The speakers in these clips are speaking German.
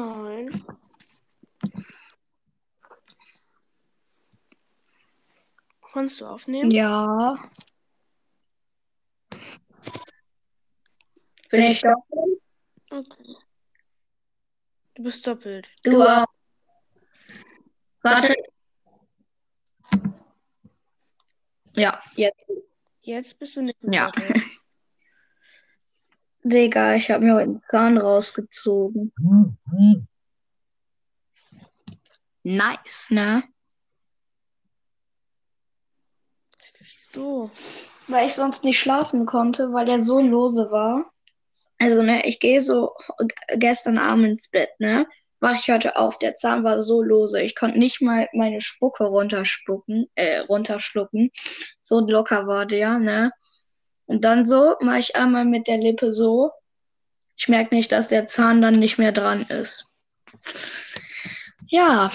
Moin. Kannst du aufnehmen? Ja. Bin ich da? Okay. Du bist doppelt. Du auch. Warte. Ja, jetzt. Jetzt bist du nicht Ja. Digga, ich habe mir heute einen Zahn rausgezogen. Nice, ne? So. Weil ich sonst nicht schlafen konnte, weil der so lose war. Also, ne, ich gehe so gestern Abend ins Bett, ne? Wach ich heute auf, der Zahn war so lose. Ich konnte nicht mal meine Spucke runterspucken, äh, runterschlucken. So locker war der, ne? Und dann so mache ich einmal mit der Lippe so. Ich merke nicht, dass der Zahn dann nicht mehr dran ist. Ja.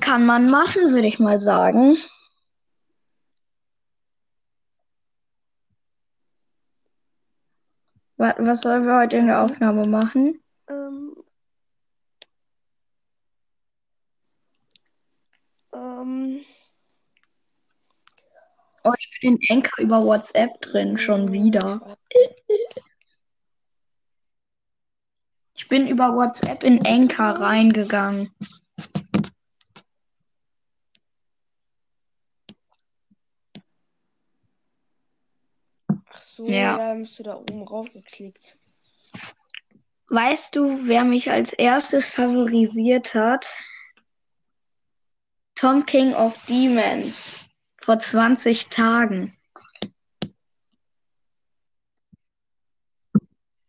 Kann man machen, würde ich mal sagen. Wa- Was sollen wir heute in der. Aufnahme machen? Ähm. Oh, ich bin in Anchor über WhatsApp drin, schon wieder. Ich bin über WhatsApp in Anchor reingegangen. Ach so, Ja. dann bist du da oben raufgeklickt. Weißt du, wer mich als erstes favorisiert hat? Tom King of Demons. Vor 20 Tagen.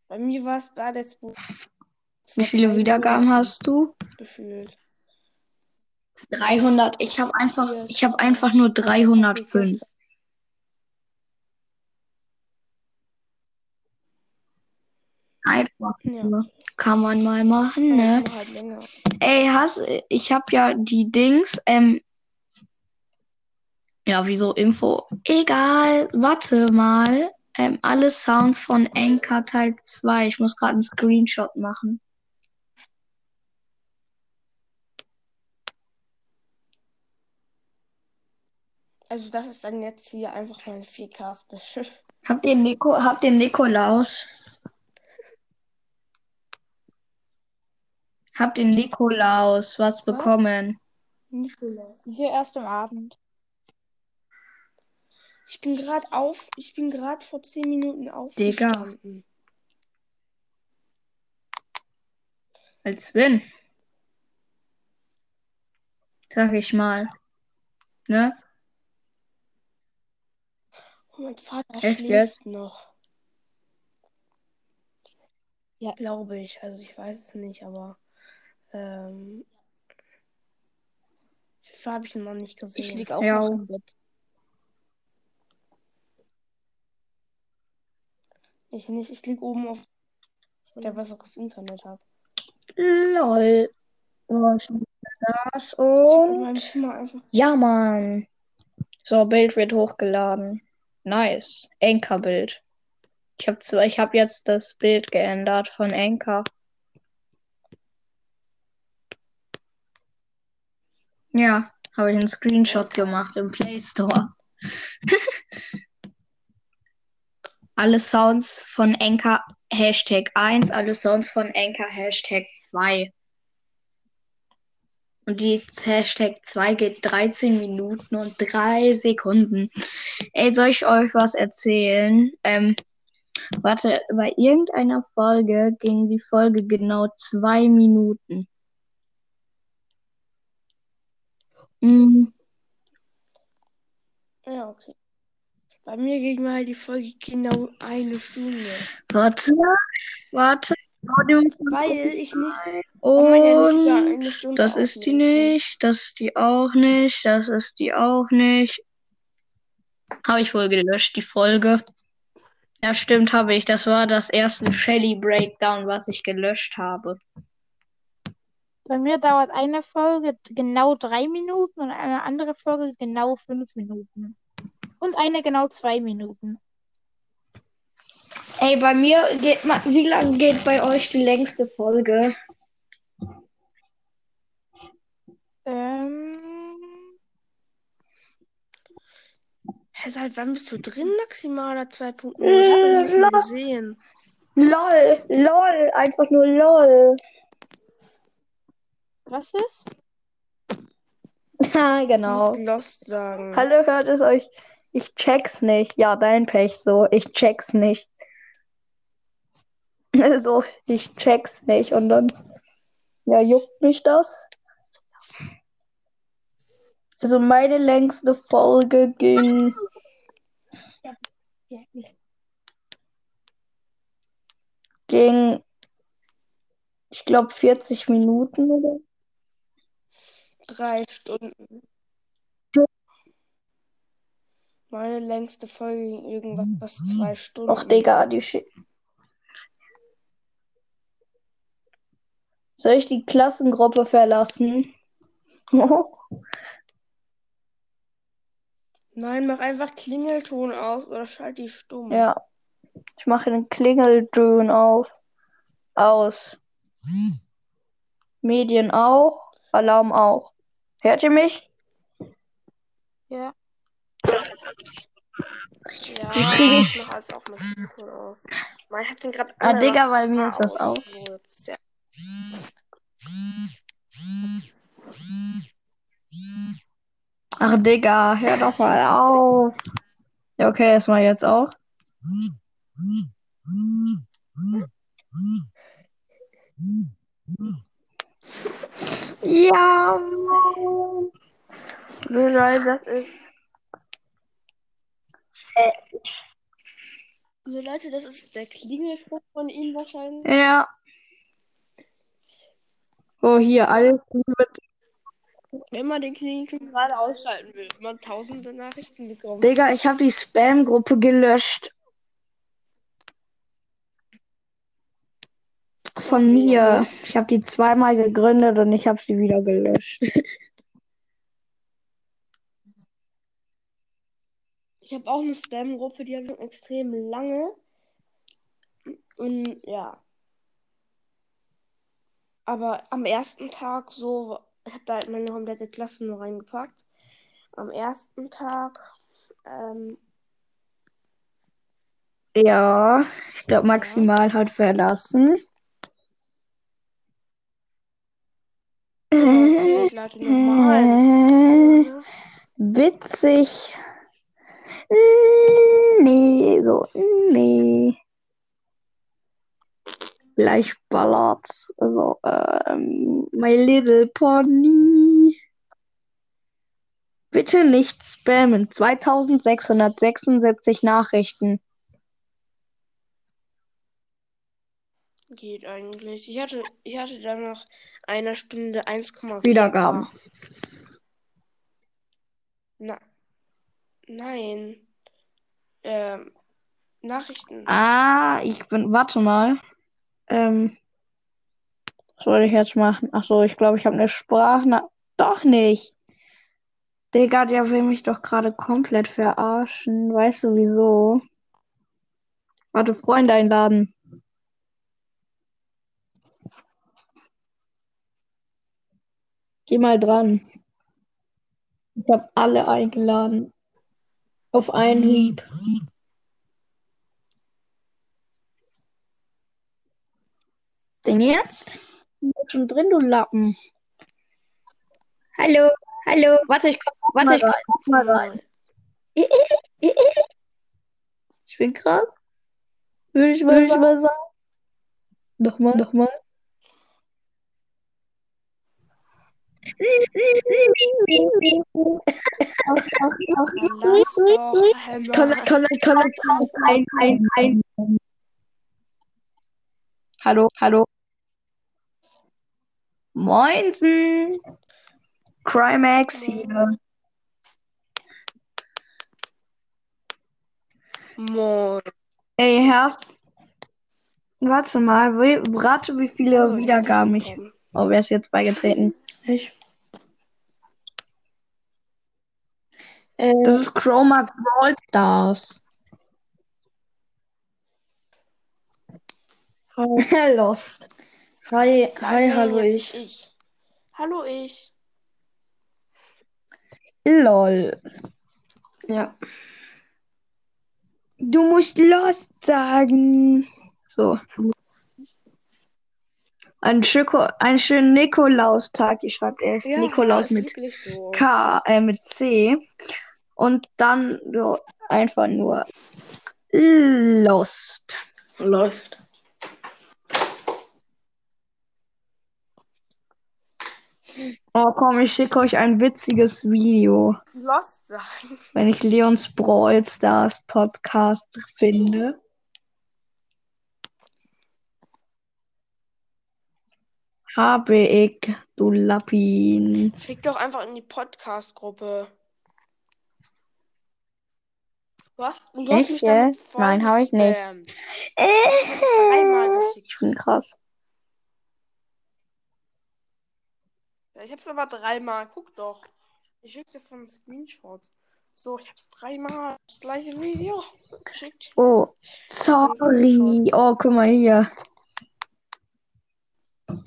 Bei mir war es 2 Wie viele Wiedergaben hast du? gefühlt. 300. Ich habe einfach, ich habe einfach nur 305. Einfach Ja. Kann man mal machen, ne? Halt. Ey, hast, ich habe ja die Dings, ähm, ja, wieso Info? Egal, warte mal. Ähm, alle Sounds von Anchor Teil 2. Ich muss gerade einen Screenshot machen. Also das ist dann jetzt hier einfach mal ein 4K-Special. Habt ihr Nico, habt ihr Nikolaus? Habt ihr Nikolaus was bekommen? Nikolaus. Hier erst am Abend. Ich bin gerade auf, ich bin gerade vor 10 Minuten aufgestanden. Als wenn. Sag ich mal. Ne? Oh, mein Vater Echt schläft jetzt? noch. Ja. Glaube ich. Also ich weiß es nicht, aber ähm, FIFA habe ich noch nicht Ich gesehen. lieg auch Ja. noch im Bett. Ich nicht. Ich lieg oben auf der besseres Internet habe. Lol. Oh, das und. Ja, Mann. So, Bild wird hochgeladen. Nice. Anchor-Bild. Ich habe ich habe jetzt das Bild geändert von Anchor. Ja, habe ich einen Screenshot gemacht im Play Store. alle Sounds von Anchor Hashtag 1, alle Sounds von Anchor Hashtag 2. Und die Hashtag 2 geht 13 Minuten und 3 Sekunden. Ey, soll ich euch was erzählen? Ähm, warte, bei irgendeiner Folge ging die Folge genau 2 Minuten. Mm, Ja, okay. Bei mir ging mal die Folge genau eine Stunde. warte, warte. Weil ich nicht. Weil man ja nicht über eine Und Stunde das ist die aufnehmen nicht, das ist die auch nicht, das ist die auch nicht. Habe ich wohl gelöscht, die Folge. Ja, stimmt, habe ich. Das war das erste Shelly Breakdown, was ich gelöscht habe. Bei mir dauert eine Folge genau drei Minuten und eine andere Folge genau fünf Minuten. Und eine genau zwei Minuten. Ey, bei mir geht mal, wie lange geht bei euch die längste Folge? Ähm, Hä, seit wann bist du drin, Maximaler 2.0? Ich habe das nicht mehr gesehen. LOL, LOL, einfach nur LOL. was ist? Ja, Du genau. musst Lost sagen. Hallo, hört es euch? Ich check's nicht. Ja, dein Pech so. Ich check's nicht. So, ich check's nicht. Und dann, ja, juckt mich das? Also meine längste Folge ging ging, ich glaube, 40 Minuten oder? Drei Stunden. Meine längste Folge ging irgendwas fast zwei Stunden. Och, Digga, die Schi Soll ich die Klassengruppe verlassen? Nein, mach einfach Klingelton aus oder schalt die stumm. Ja. Ich mache den Klingelton auf. Aus. Medien auch. Alarm auch. Hört ihr mich? Ja. Ja, ich mach alles auch mit Ton aus. Mein hat den gerade Ah, Digga, bei mir ist das auch. Der Ach, Digga, hör doch mal auf. Ja, okay, das mal jetzt auch. Ja, Mann. Leid das ist. So Leute, das ist der Klingelspruch von ihm wahrscheinlich. Ja. Oh, hier, alles mit. Wenn man den Klingelton gerade ausschalten will, man tausende Nachrichten bekommt. Digga, ich habe die Spam-Gruppe gelöscht. Von mir. Ich habe die zweimal gegründet und ich habe sie wieder gelöscht. Ich habe auch eine Spam-Gruppe, die habe ich schon extrem lange. Und ja. Aber am ersten Tag so, ich habe da halt meine komplette Klasse nur reingepackt. Am ersten Tag, ähm, Ja, ich glaube, maximal hat verlassen. okay, ich lade nochmal witzig. Mm, Nee, so, nee. Gleich ballert. Also, ähm, My Little Pony. Bitte nicht spammen. 2676 Nachrichten. Geht eigentlich. Ich hatte, ich hatte dann nach einer Stunde 1,4 Wiedergaben. Na, nein. Ähm, Nachrichten. Ah, ich bin. Warte mal. Ähm, was soll ich jetzt machen? Ach so, ich glaube, ich habe eine Sprachna. Doch nicht. Digga, der will mich doch gerade komplett verarschen. Weißt du wieso? Warte, Freunde einladen. Geh mal dran. Ich habe alle eingeladen. Auf einen Hieb. Denn jetzt? Schon drin, du Lappen. Hallo, hallo. Warte, ich komm, warte, ich komm mal rein. Ich bin krank. Würde ich, würde ich mal sagen. Nochmal, nochmal. Lass doch Kann, einmal. kann, kann, kann, ein, ein, ein. Hallo, hallo. Moinsen. Crimex hier. Moin. Ey, Herr. Warte mal, rate, wie viele Oh, Wiedergaben ich. Oh, wer ist jetzt beigetreten? Ich. Das ist Chroma Brawl Stars. Hi. Lost. Hi, hi, hallo ich. ich. Hallo ich. Lol. Ja. Du musst Lost sagen. So. Ein, Schöko, ein schönen Nikolaustag. Ich schreibe erst Ja, Nikolaus ist mit so. K, äh, mit C. Und dann so einfach nur Lost. Lost. Oh komm, ich schicke euch ein witziges Video, Lost sein. wenn ich Leons Brawl Stars Podcast finde. Habe ich, du Lappin. Schick doch einfach in die Podcast-Gruppe. Du hast, du hast mich damit voll Nein, hab ich nicht. Ich dich dreimal Ich geschickt. bin krass. Ja, ich hab's aber dreimal. Guck doch. Ich schick dir von einem Screenshot. So, ich hab's dreimal das gleiche Video geschickt. Oh, sorry. Oh, guck mal hier.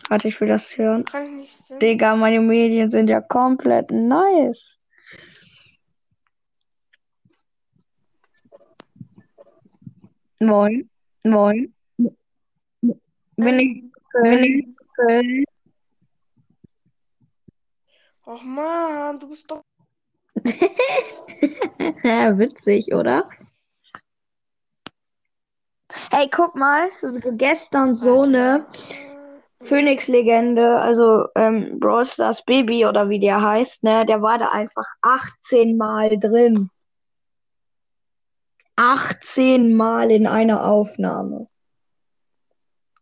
Warte, ich will das hören. Kann ich nicht sehen. Digga, meine Medien sind ja komplett nice. Moin, moin. Bin ich, bin ich Köln? Och man, du bist doch. Ja, witzig, oder? Hey, guck mal, gestern so eine Phoenix-Legende, also ähm, Brawl Stars Baby oder wie der heißt, ne, der war da einfach 18 Mal drin. 18 Mal in einer Aufnahme.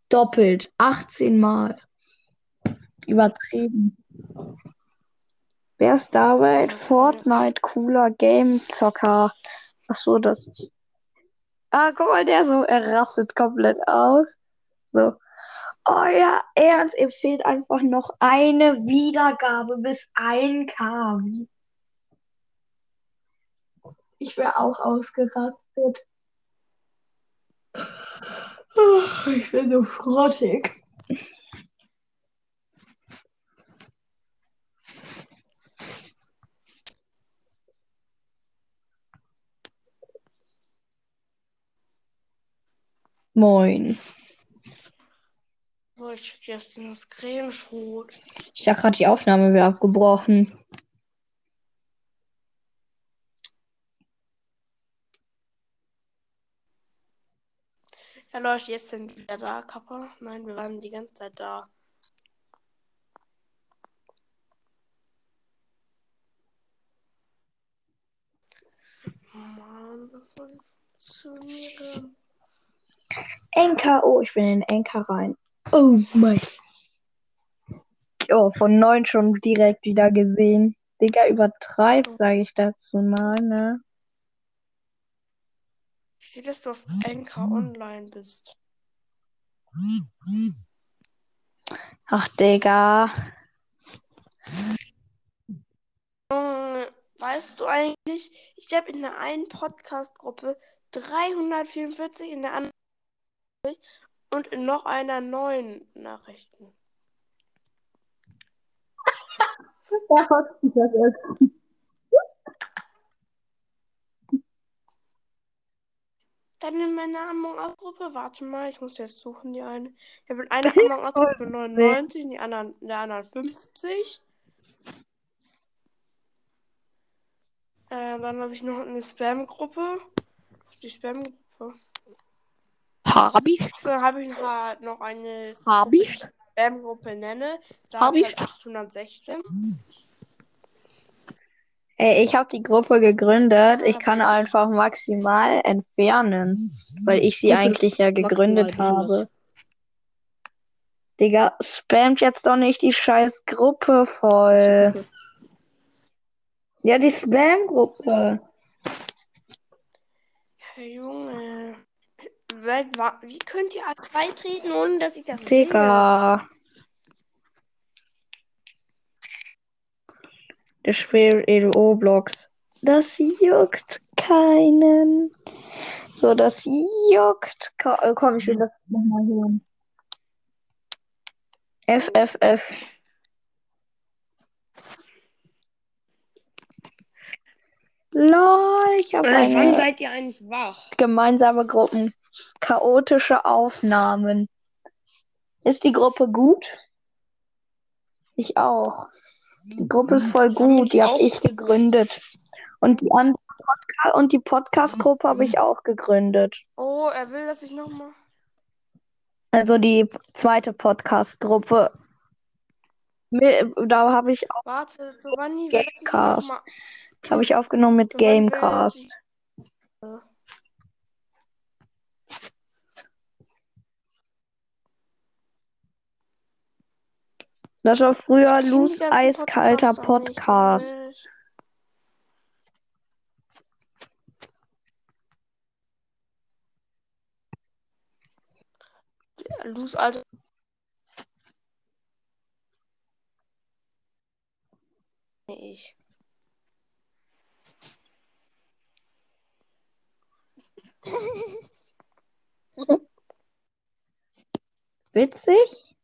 Doppelt. 18 Mal. Übertrieben. Wer ist David? Fortnite, cooler Game-Zocker. Ach so, das. Ah, guck mal, der so, er rastet komplett aus. So. Ja, ernst, ihm fehlt einfach noch eine Wiedergabe bis 1K. Ich wäre auch ausgerastet. Oh, Ich bin so schrottig. Moin. Ich schick jetzt den Screenshot. Ich dachte gerade, die Aufnahme wäre abgebrochen. Ja, Leute, jetzt sind wir wieder da, Kappa. Nein, wir waren die ganze Zeit da. Mann, das soll funktionieren. Oh, ich bin in Enker rein. Oh mein. Oh, von neun schon direkt wieder gesehen. Digga, übertreibt, sage ich dazu mal, ne? Ich sehe, dass du auf Anchor online bist. Ach, Digga. Weißt du eigentlich, ich habe in der einen Podcast-Gruppe 344, in der anderen und in noch einer neuen Nachrichten. Ja, das ist Dann in meiner Among Us-Gruppe, warte mal, ich muss jetzt suchen, die eine. Ich habe in einer Among Us-Gruppe 99, in, die anderen, in der anderen 50. Äh, dann habe ich noch eine Spam-Gruppe. Die Spam-Gruppe. Hab ich? Dann habe ich noch, halt noch eine Hab ich? Spam-Gruppe nenne. Da Hab habe ich ich? halt 816. Ey, ich habe die Gruppe gegründet. Ich kann einfach maximal entfernen, weil ich sie kannst eigentlich ja gegründet habe. Digga, spammt jetzt doch nicht die scheiß Gruppe voll. Ja, die Spam-Gruppe. Hey Junge. Wie könnt ihr beitreten, ohne dass ich das sehe? Digga. Der spielt EDO-Blocks. Das juckt keinen. So, das juckt. äh, Komm, ich will das nochmal hören. FFF. Lol, ich habe wann eine seid ihr eigentlich wach? gemeinsame Gruppen. Chaotische Aufnahmen. Ist die Gruppe gut? Ich auch. Die Gruppe ist voll gut. Die habe ich gegründet. Und die andere Podca und die Podcast-Gruppe habe ich auch gegründet. Oh, er will, dass ich nochmal. Also die zweite Podcast-Gruppe. Da habe ich auch Warte, Giovanni will, habe ich aufgenommen mit Gamecast. Das war früher Lus eiskalter Podcast. nicht. Ja, Lus, Alter. Ich. Witzig?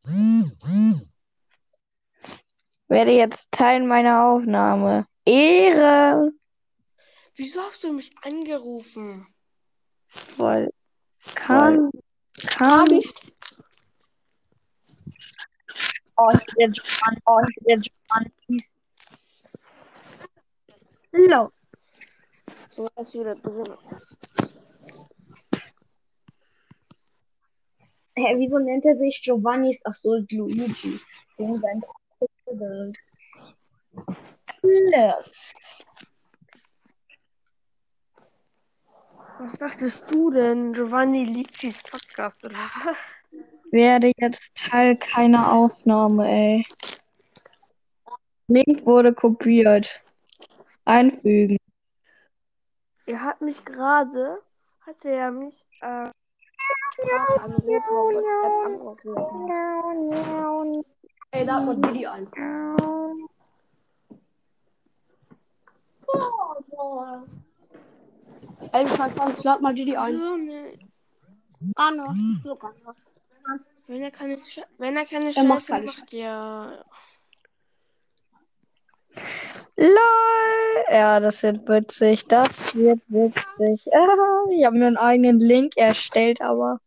Werde jetzt Teil meiner Aufnahme. Ehre! Wieso hast du mich angerufen? Voll. Kann. Kann. Oh, ich bin gespannt. Oh, ich bin gespannt. Hallo. So, ist wieder drin. Hä, wieso nennt er sich Giovannis? Ach so, Luigis. Plus. Was dachtest du denn? Giovanni Licis Podcast oder was? Werde jetzt Teil keiner Aufnahme, ey. Link wurde kopiert. Einfügen. Er hat mich gerade, hat er mich äh, Sprachanruf WhatsApp. Ey, da mal Didi ein. Ey, 20, lad mal Didi ein. So, ne, Arno, so kann das. wenn er keine, Sch wenn er keine Scheiße macht, ja. LOL. Ja, das wird witzig. Das wird witzig. Ah, ich habe mir einen eigenen Link erstellt, aber.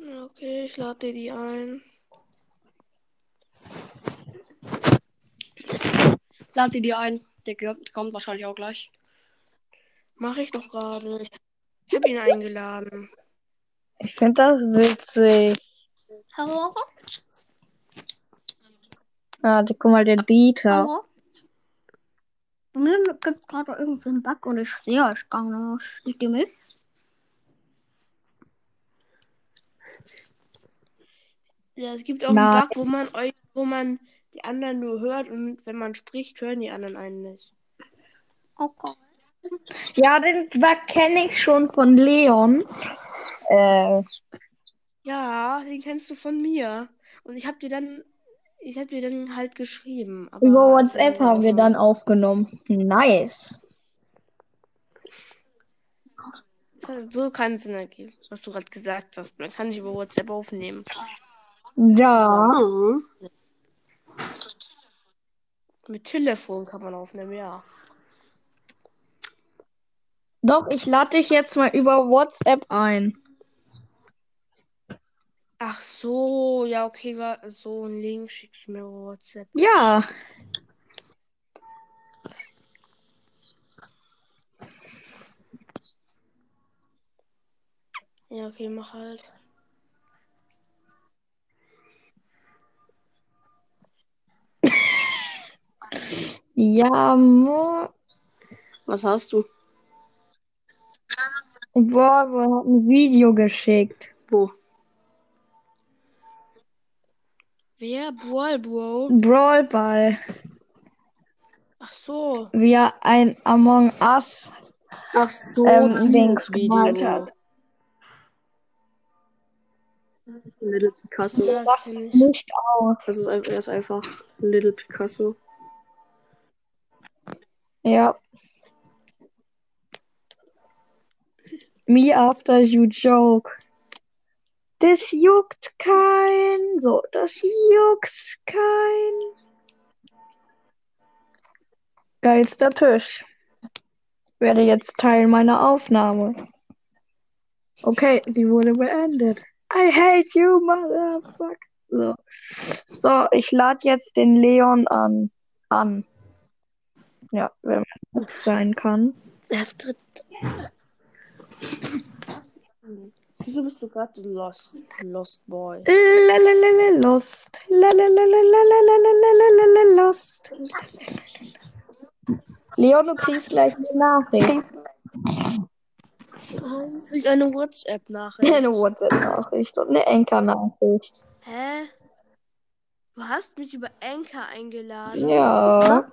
Okay, ich lade die ein. Lad Didi ein. Der kommt wahrscheinlich auch gleich. Mach ich doch gerade. Ich habe ihn eingeladen. Ich finde das witzig. Hallo? Ah, guck mal, der Dieter. Hallo? Bei mir gibt es gerade irgendwie einen Bug und ich sehe euch gar nicht. Seht ihr mich? Ja, es gibt auch Nein. einen Bug, wo man euch, wo man die anderen nur hört und wenn man spricht, hören die anderen einen nicht. Okay. Ja, den Bug kenne ich schon von Leon. Äh, Ja, den kennst du von mir. Und ich habe dir dann, ich habe dir dann halt geschrieben. Über als WhatsApp haben wir dann aufgenommen. Nice. So kann es Sinn ergeben, was du gerade gesagt hast. Man kann nicht über WhatsApp aufnehmen. Ja. Mit Telefon kann man aufnehmen, ja. Doch, ich lade dich jetzt mal über WhatsApp ein. Ach so, ja, okay, war so ein Link schickst du mir über WhatsApp. Ja. Ja, okay, mach halt. Ja, mo Was hast du? Boah, hat ein Video geschickt. Wo? Wer? Brawl, Bro? Brawlball. Ach so. Wie er ein Among Us Ach so, ähm, Video. gemalt hat. Little Picasso. Ja, das. Nicht aus. Das ist, er ist einfach Little Picasso. Ja. Me after you joke. Das juckt kein. So, das juckt kein. Geilster Tisch. Werde jetzt Teil meiner Aufnahme. Okay, sie wurde beendet. I hate you, motherfucker. So, so ich lade jetzt den Leon an. An. Ja, wenn man das sein kann. Ist gerade. Wieso bist du gerade lost? Lost Boy. Lalalala, Lost. Lalalala, Lost. Leon, du kriegst gleich eine Nachricht. Ich eine WhatsApp-Nachricht. Eine WhatsApp-Nachricht und eine Enker-Nachricht. Hä? Du hast mich über Anchor eingeladen. Ja.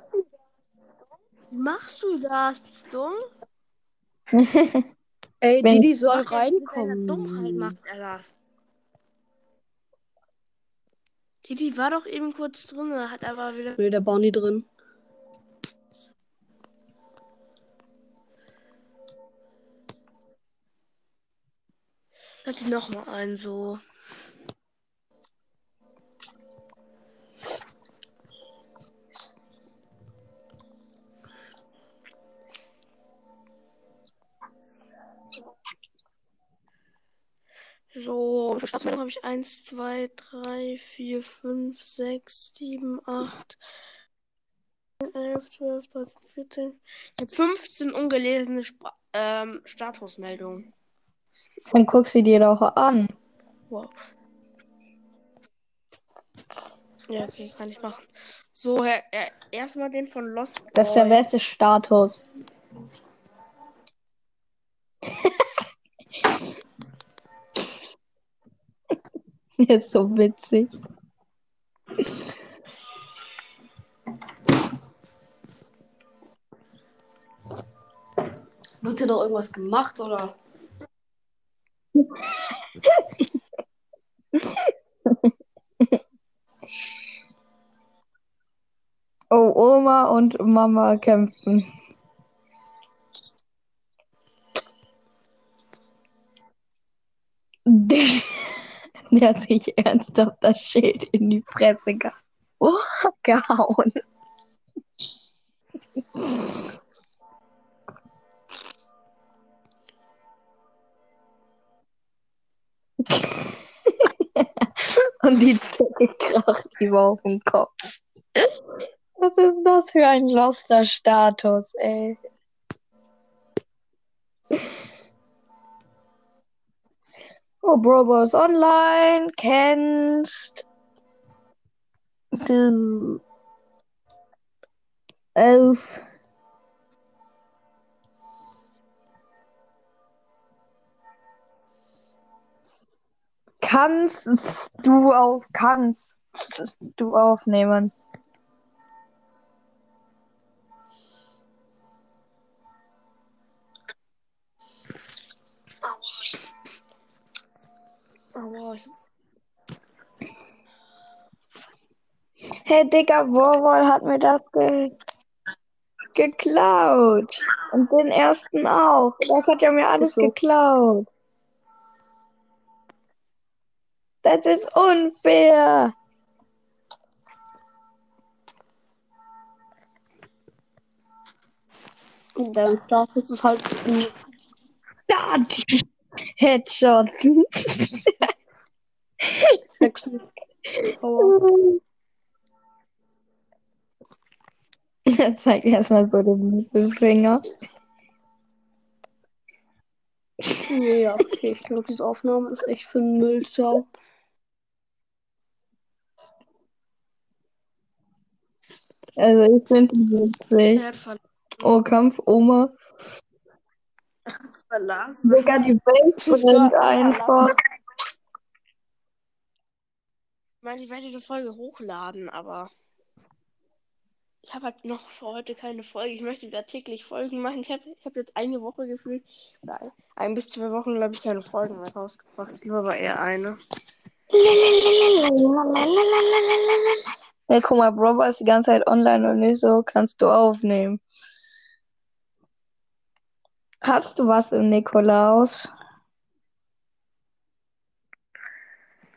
Wie machst du das? Bist du dumm? Ey, Wenn- Didi soll er- Mit reinkommen. Dummheit macht er das. Didi war doch eben kurz drin, hat aber wieder. Nee, der war nie drin. Hat die nochmal ein, so. So, für Startmeldung habe ich 1, 2, 3, 4, 5, 6, 7, 8, 11, 12, 13, 14. Ich habe 15 ungelesene Spra ähm, Statusmeldungen. Dann guck sie dir doch an. Wow. Ja, okay, kann ich machen. So, äh, erstmal den von Lost Boy. Das ist der beste Status. Jetzt so witzig. Wird hier doch irgendwas gemacht, oder? Oh, Oma und Mama kämpfen. Der sich ernsthaft das Schild in die Fresse ge oh, gehauen. Und die Decke kracht ihm auf den Kopf. Was ist das für ein loster Status, ey? Oh, Brobo ist online. Kennst du elf? Kannst du auf kannst du aufnehmen? Aua, ich- Hey, Digga, Warwall hat mir das ge geklaut. Und den ersten auch. Das hat er mir alles Wieso? geklaut. Das ist unfair. Der Status ist halt. Da, Headshot. Texas. Aber Er zeigt erstmal so den Mittelfinger. nee, ja, okay. Ich glaube, diese Aufnahme ist echt für den Müll. Ciao. Also ich finde ihn witzig. Oh, Kampf, Oma. Verlassen. Digga, die Welt brennt einfach. Ich meine, ich werde diese Folge hochladen, aber ich habe halt noch für heute keine Folge. Ich möchte wieder täglich Folgen machen. Ich habe hab jetzt eine Woche gefühlt, oder ein, ein bis zwei Wochen, glaube ich, keine Folgen mehr rausgebracht. Ich glaube aber eher eine. Ja, guck mal, Bro ist die ganze Zeit online und nicht so, kannst du aufnehmen. Hast du was im Nikolaus?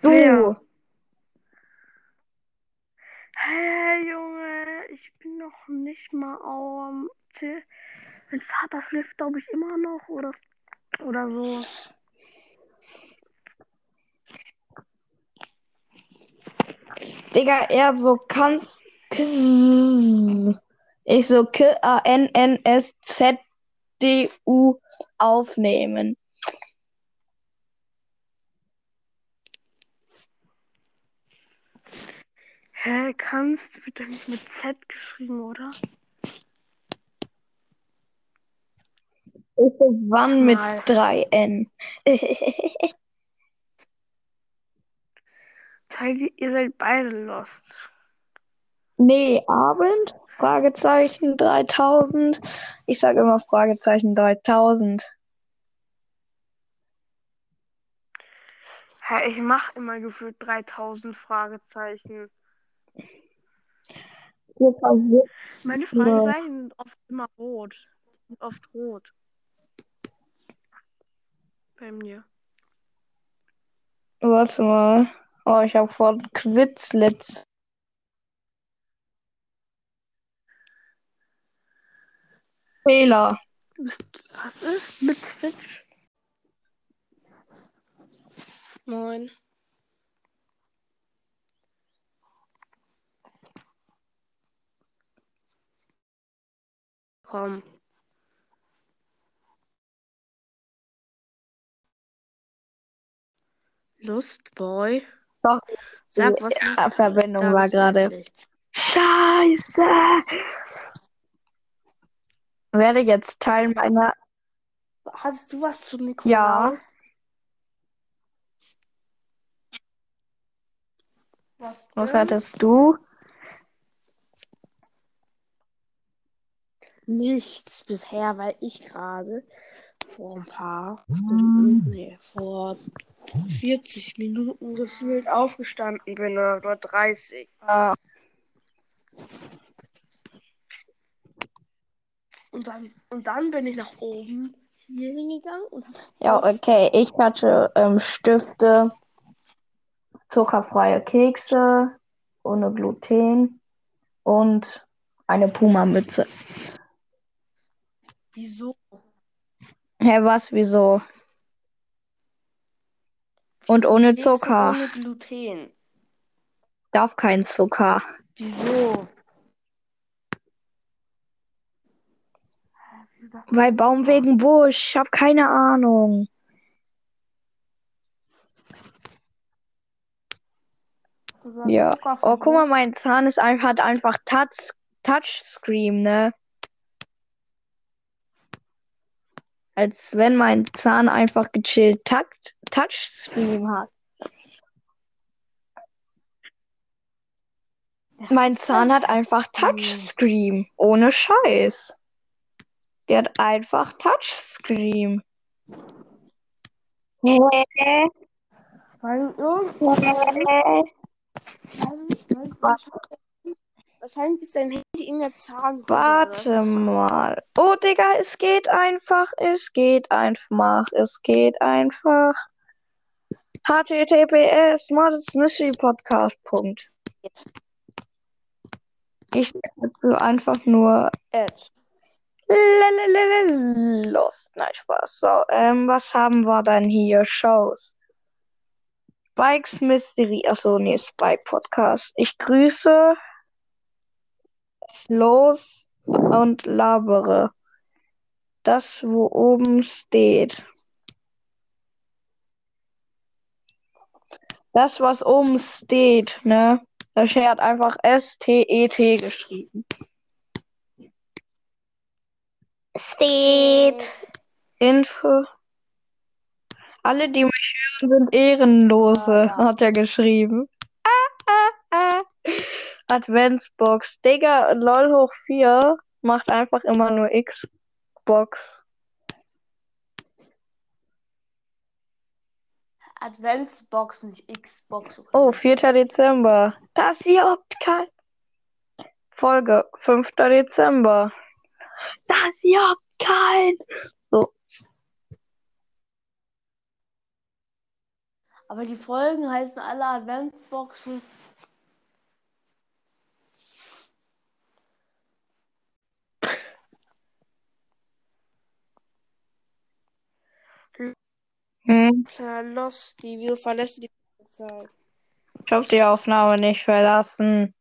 Du. Wer? Hey Junge, ich bin noch nicht mal am Zähl- Mein Vater schläft, glaube ich, immer noch oder, oder so. Digga, er so kannst. Ich so K-A-N-N-S-Z-D-U aufnehmen. Hä, kannst wird doch nicht mit Z geschrieben, oder? Ich so, wann mit Mal. 3 N? Teil, ihr seid beide lost. nee, Abend? Fragezeichen 3000. Ich sage immer Fragezeichen 3000. Hä, ich mache immer gefühlt 3000 Fragezeichen. Meine Ja. Fragezeichen sind oft immer rot. Sind oft rot. Bei mir. Warte mal. Oh, ich habe von Quizlitz. Fehler. Was ist mit Twitch? Moin. Komm. Lustboy. Doch, Sag, was Verbindung Sag war gerade. Scheiße. Werde jetzt Teil meiner. Hast du was zu Nikolaus? Was, Was denn? hattest du? Nichts bisher, weil ich gerade vor ein paar Stunden, nee, vor 40 Minuten gefühlt aufgestanden bin oder nur 30. Ah, Und dann, und dann bin ich nach oben hier hingegangen und ja, okay. Ich hatte ähm, Stifte, zuckerfreie Kekse, ohne Gluten und eine Puma-Mütze. Wieso? Hä, was, wieso? Und ohne Zucker. Ohne Gluten. Darf kein Zucker. Wieso? Weil Baum wegen Busch. Ich hab keine Ahnung. Ja. Oh, guck mal, mein Zahn ist einfach, hat einfach Touch, Touchscreen, ne? Als wenn mein Zahn einfach gechillt Touchscreen hat. Mein Zahn hat einfach Touchscreen. Ohne Scheiß. Der hat einfach Touchscreen. Weil irgendwann. Wahrscheinlich ist dein Handy in der Zahn. Warte mal. Oh, Digga, es geht einfach. Es geht einfach. Es geht einfach. HTTPS Models Mystery Podcast. Punkt. Ich sag dazu einfach nur Ed. Lost. Nein, Spaß. So, ähm, was haben wir dann hier? Shows. Spikes Mystery. Achso, nee, Spike Podcast. Ich grüße los und labere. Das, wo oben steht. Das, was oben steht, ne? Da steht einfach S-T-E-T geschrieben. Steht. Info. Alle, die mich hören, sind Ehrenlose, Ah, hat er geschrieben. Ah, ah, ah. Adventsbox. Digga, LOL hoch 4 macht einfach immer nur Xbox. Adventsbox, nicht Xbox. okay. Oh, 4. Dezember. Das juckt kein. Folge 5. Dezember das juckt kein. So. Aber die Folgen heißen alle Adventsboxen. Hm. Los, die Video verlässt die Polizei. Ich hab die Aufnahme nicht verlassen.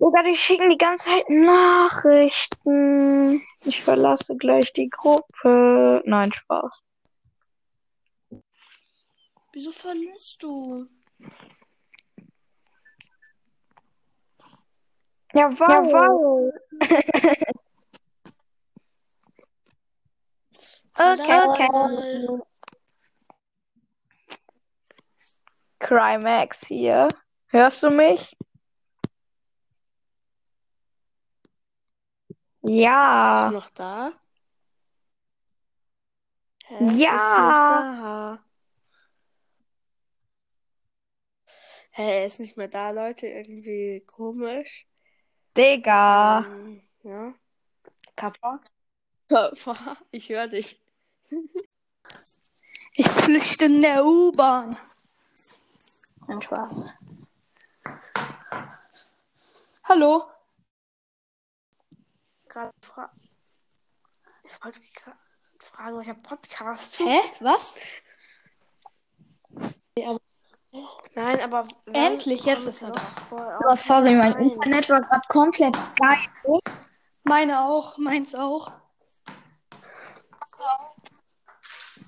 Sogar die schicken die ganze Zeit Nachrichten. Ich verlasse gleich die Gruppe. Nein, Spaß. Wieso verlässt du? Jawohl. Verlass Okay, mal. Crimax hier. Hörst du mich? Bist Ja. du noch da? Hä? Bist Ja. Hä, er ist nicht mehr da, Leute. Irgendwie komisch. Digga. Ähm, ja. Kappa? Kappa, ich höre dich. Ich flüchte in der U-Bahn. Nein, Spaß. Hallo? Gerade fra ich wollte gerade fragen, welcher Podcast. Hä? Was? Nein, aber Endlich, jetzt ist er da. Oh, sorry, mein Nein. Internet war gerade komplett geil. Meine auch, meins auch.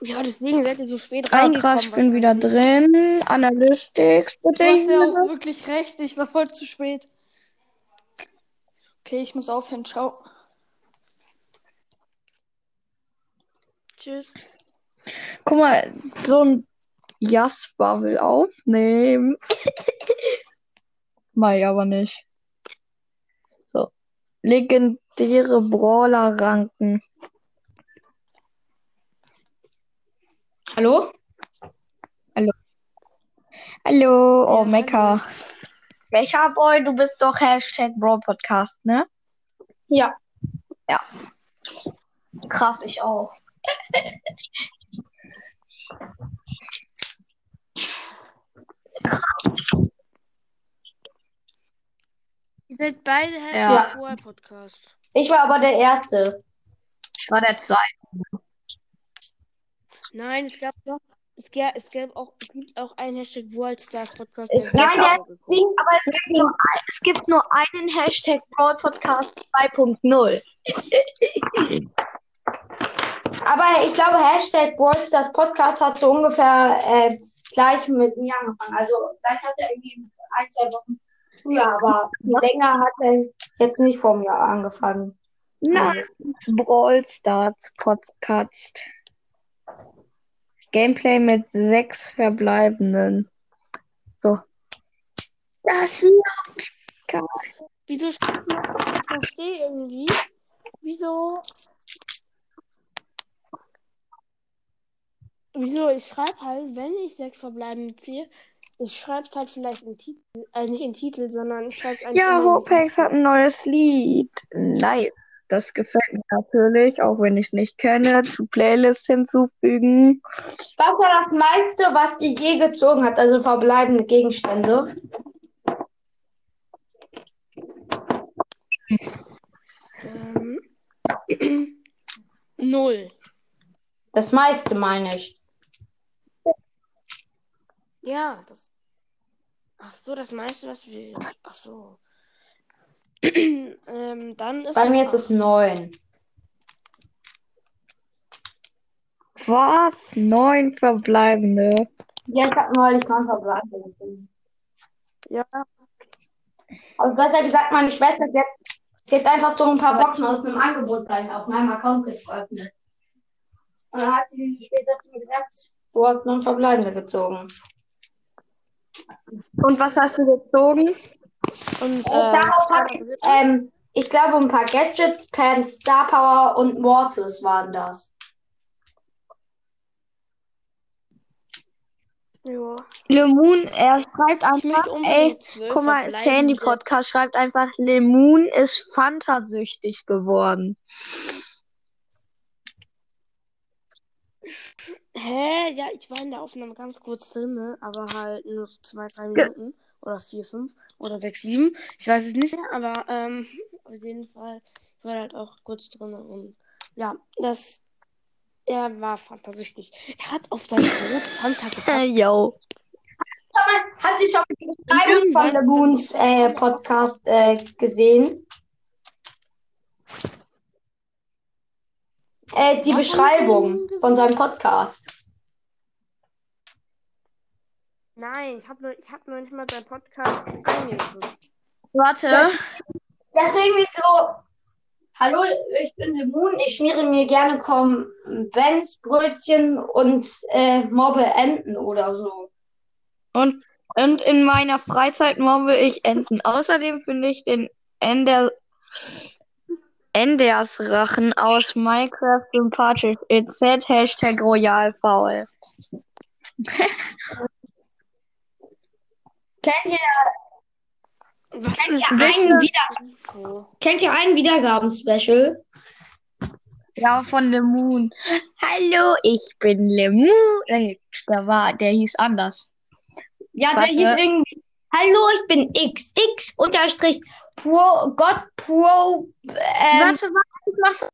Ja, deswegen seid ihr so spät Ah, reingekommen. krass, ich bin wieder drin. Analytics, bitte. Du hast ja auch wirklich recht, ich war voll zu spät. Okay, ich muss aufhören, ciao. Tschüss. Guck mal, so ein Jasper will aufnehmen. Mai aber nicht. So. Legendäre Brawler-Ranken. Hallo? Hallo, oh Ja, Mecha. Mecha Boy, du bist doch Hashtag Brawl Podcast, ne? Ja. Ja. Krass, ich auch. Ihr seid beide Ja. Hashtag Boy Podcast. Ich war aber der Erste. Ich war der Zweite. Nein, es gab noch. Es, gab, es, gab auch, es gibt auch einen Hashtag World Stars Podcast. Ist nein, nicht der-. Ding, Aber es gibt nur, ein, es gibt nur einen Hashtag Brawl Podcast 2.0. aber ich glaube, Hashtag Boys, das Podcast hat so ungefähr äh, gleich mit mir angefangen. Also vielleicht hat er irgendwie ein, zwei Wochen früher, aber länger hat er jetzt nicht vor mir angefangen. Nein, Brawl Stars Podcast. Gameplay mit sechs verbleibenden. So. Das hier. Wieso steht mir- ich verstehe irgendwie? Wieso? Wieso? Ich schreibe halt, wenn ich sechs Verbleibende ziehe, ich schreibe es halt vielleicht in Titel, äh, nicht in Titel, sondern ich schreibe es eigentlich Ja, Hopex hat ein neues Lied. Nice. Das gefällt mir natürlich, auch wenn ich es nicht kenne. Zu Playlist hinzufügen. Was war das meiste, was ihr je gezogen habt? Also verbleibende Gegenstände. Ähm, Null. Das meiste meine ich. Ja, das. Ach so, das meiste, was wir. Ach so. ähm, dann ist Bei mir ist es neun. Was? Neun verbleibende. Ja, ich habe neulich mal verbleibende gezogen. Ja, Aber besser gesagt, meine Schwester, sie hat, sie hat einfach so ein paar Boxen aus einem Angebot bei mir auf meinem Account geöffnet. Und dann hat sie später zu mir gesagt, du hast nur ein Verbleibende gezogen. Und was hast du gezogen? und äh, ich, ähm, ich glaube, ein paar Gadgets, Pam, Star Power und Mortis waren das. Ja. Lemoon, er schreibt einfach, ey, guck mal, Sandy Podcast schreibt einfach, Lemoon ist Fanta-süchtig geworden. Hä? Ja, ich war in der Aufnahme ganz kurz drin, ne? aber halt nur so zwei, drei Minuten. Oder vier, fünf oder sechs, sieben. Ich weiß es nicht mehr, aber ähm, auf jeden Fall, ich war halt auch kurz drin. Und ja, das. Er war fantasüchtig. Er hat auf sein Brot Fanta Äh, gepackt. yo. Hat sie schon die Beschreibung von The Moons äh, Podcast äh, gesehen? Äh, die Was Beschreibung von seinem Podcast. Nein, ich habe nur, ich hab nur nicht mal seinen Podcast eingegeben. Warte. Das ist irgendwie so. Hallo, ich bin The Moon. Ich schmiere mir gerne Konventsbrötchen und äh, mobbe Enten oder so. Und, und in meiner Freizeit mobbe ich Enten. Außerdem finde ich den Ender, Endersrachen aus Minecraft sympathisch. EZ Hashtag Royal Faul. Kennt ihr, Was kennt ist ihr das? einen, Wieder Info? kennt ihr einen Wiedergaben-Special? Ja, von The Moon. Hallo, ich bin Le Moon. Nee, der war, der hieß anders. Ja, der Warte. hieß irgendwie. Hallo, ich bin XX unterstrich Pro Gott Pro. Ähm, Warte, warte, ich mach's.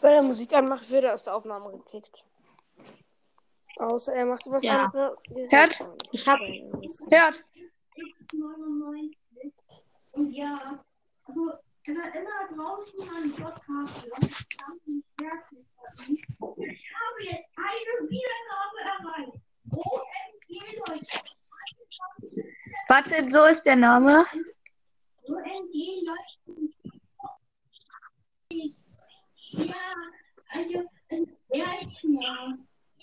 Wenn er Musik anmacht, wird er aus der Aufnahme gekickt. Außer er macht was Ja. anderes. Hört? Ich hab- Hört. 99. Und ja, also immer, immer draußen an Podcast. Ganz herzlich. Ich habe jetzt eine Wiedergabe erreicht. OMG, Leute. Warte, so ist der Name. Ja, also, äh, erstmal.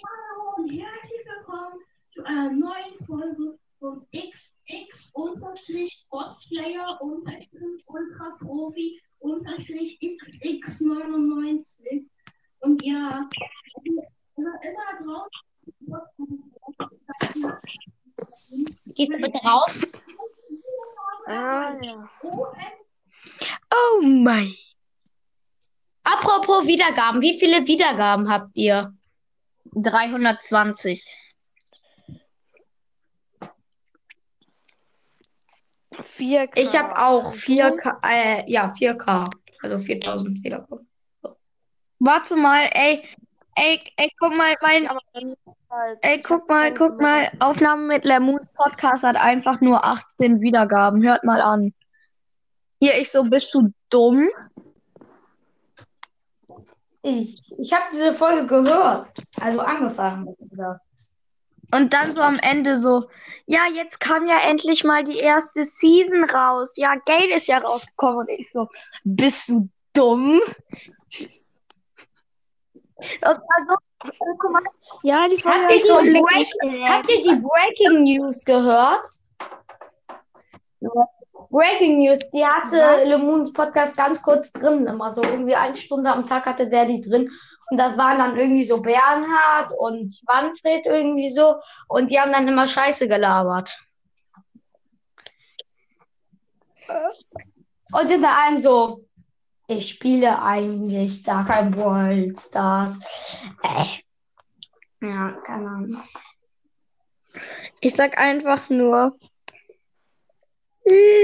Hallo und herzlich willkommen zu einer neuen Folge von XX unterstrich Godslayer unterstrich Ultra Profi unterstrich XX99. Und ja, immer, immer draußen. Gehst du bitte raus? Ah, ja. Oh mein. Apropos Wiedergaben, wie viele Wiedergaben habt ihr? 320. 4K. Ich habe auch 4K, äh, ja, 4K. Also 4000 Wiedergaben. Warte mal, ey. Ey, ey, guck mal, mein. Halt, Ey, guck mal, guck mal. Aufnahme mit Lemons Podcast hat einfach nur 18 Wiedergaben. Hört mal an. Hier, ich so, bist du dumm? Ich, ich habe diese Folge gehört. Also angefangen. Und dann so am Ende so, ja, jetzt kam ja endlich mal die erste Season raus. Ja, Gale ist ja rausgekommen. Und ich so, bist du dumm? Das war so, guck mal, Ja, die Folge Habt ich so Break habt ihr die Breaking News gehört? Breaking News, die hatte Was? Le Moons Podcast ganz kurz drin, immer so irgendwie eine Stunde am Tag hatte der die drin. Und das waren dann irgendwie so Bernhard und Manfred irgendwie so. Und die haben dann immer Scheiße gelabert. Und in der einen so, ich spiele eigentlich gar kein Brawl Stars. Äh. Ja, keine Ahnung. ich sag einfach nur,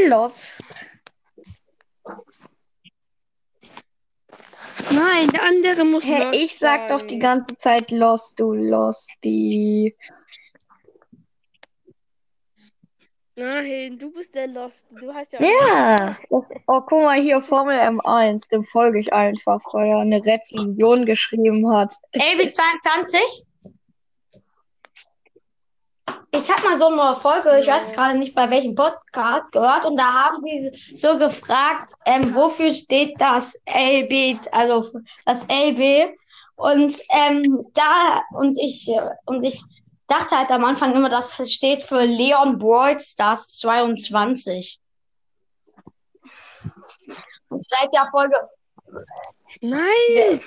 Lost. Nein, der andere muss Hä, Lost ich sag doch sein. die ganze Zeit Lost, du Losty. Nein, du bist der Lost. Du hast ja. Ja. Oh, oh, guck mal hier, Formel M1. Dem folge ich einfach, weil er eine Rezension geschrieben hat. LB22? Ich habe mal so eine Folge, ich weiß gerade nicht bei welchem Podcast gehört, und da haben sie so gefragt, ähm, wofür steht das LB, also das LB. Und ähm, da, und ich, und ich dachte halt am Anfang immer, das steht für Leon Brawl Stars 22. Und seit der Folge, Nein!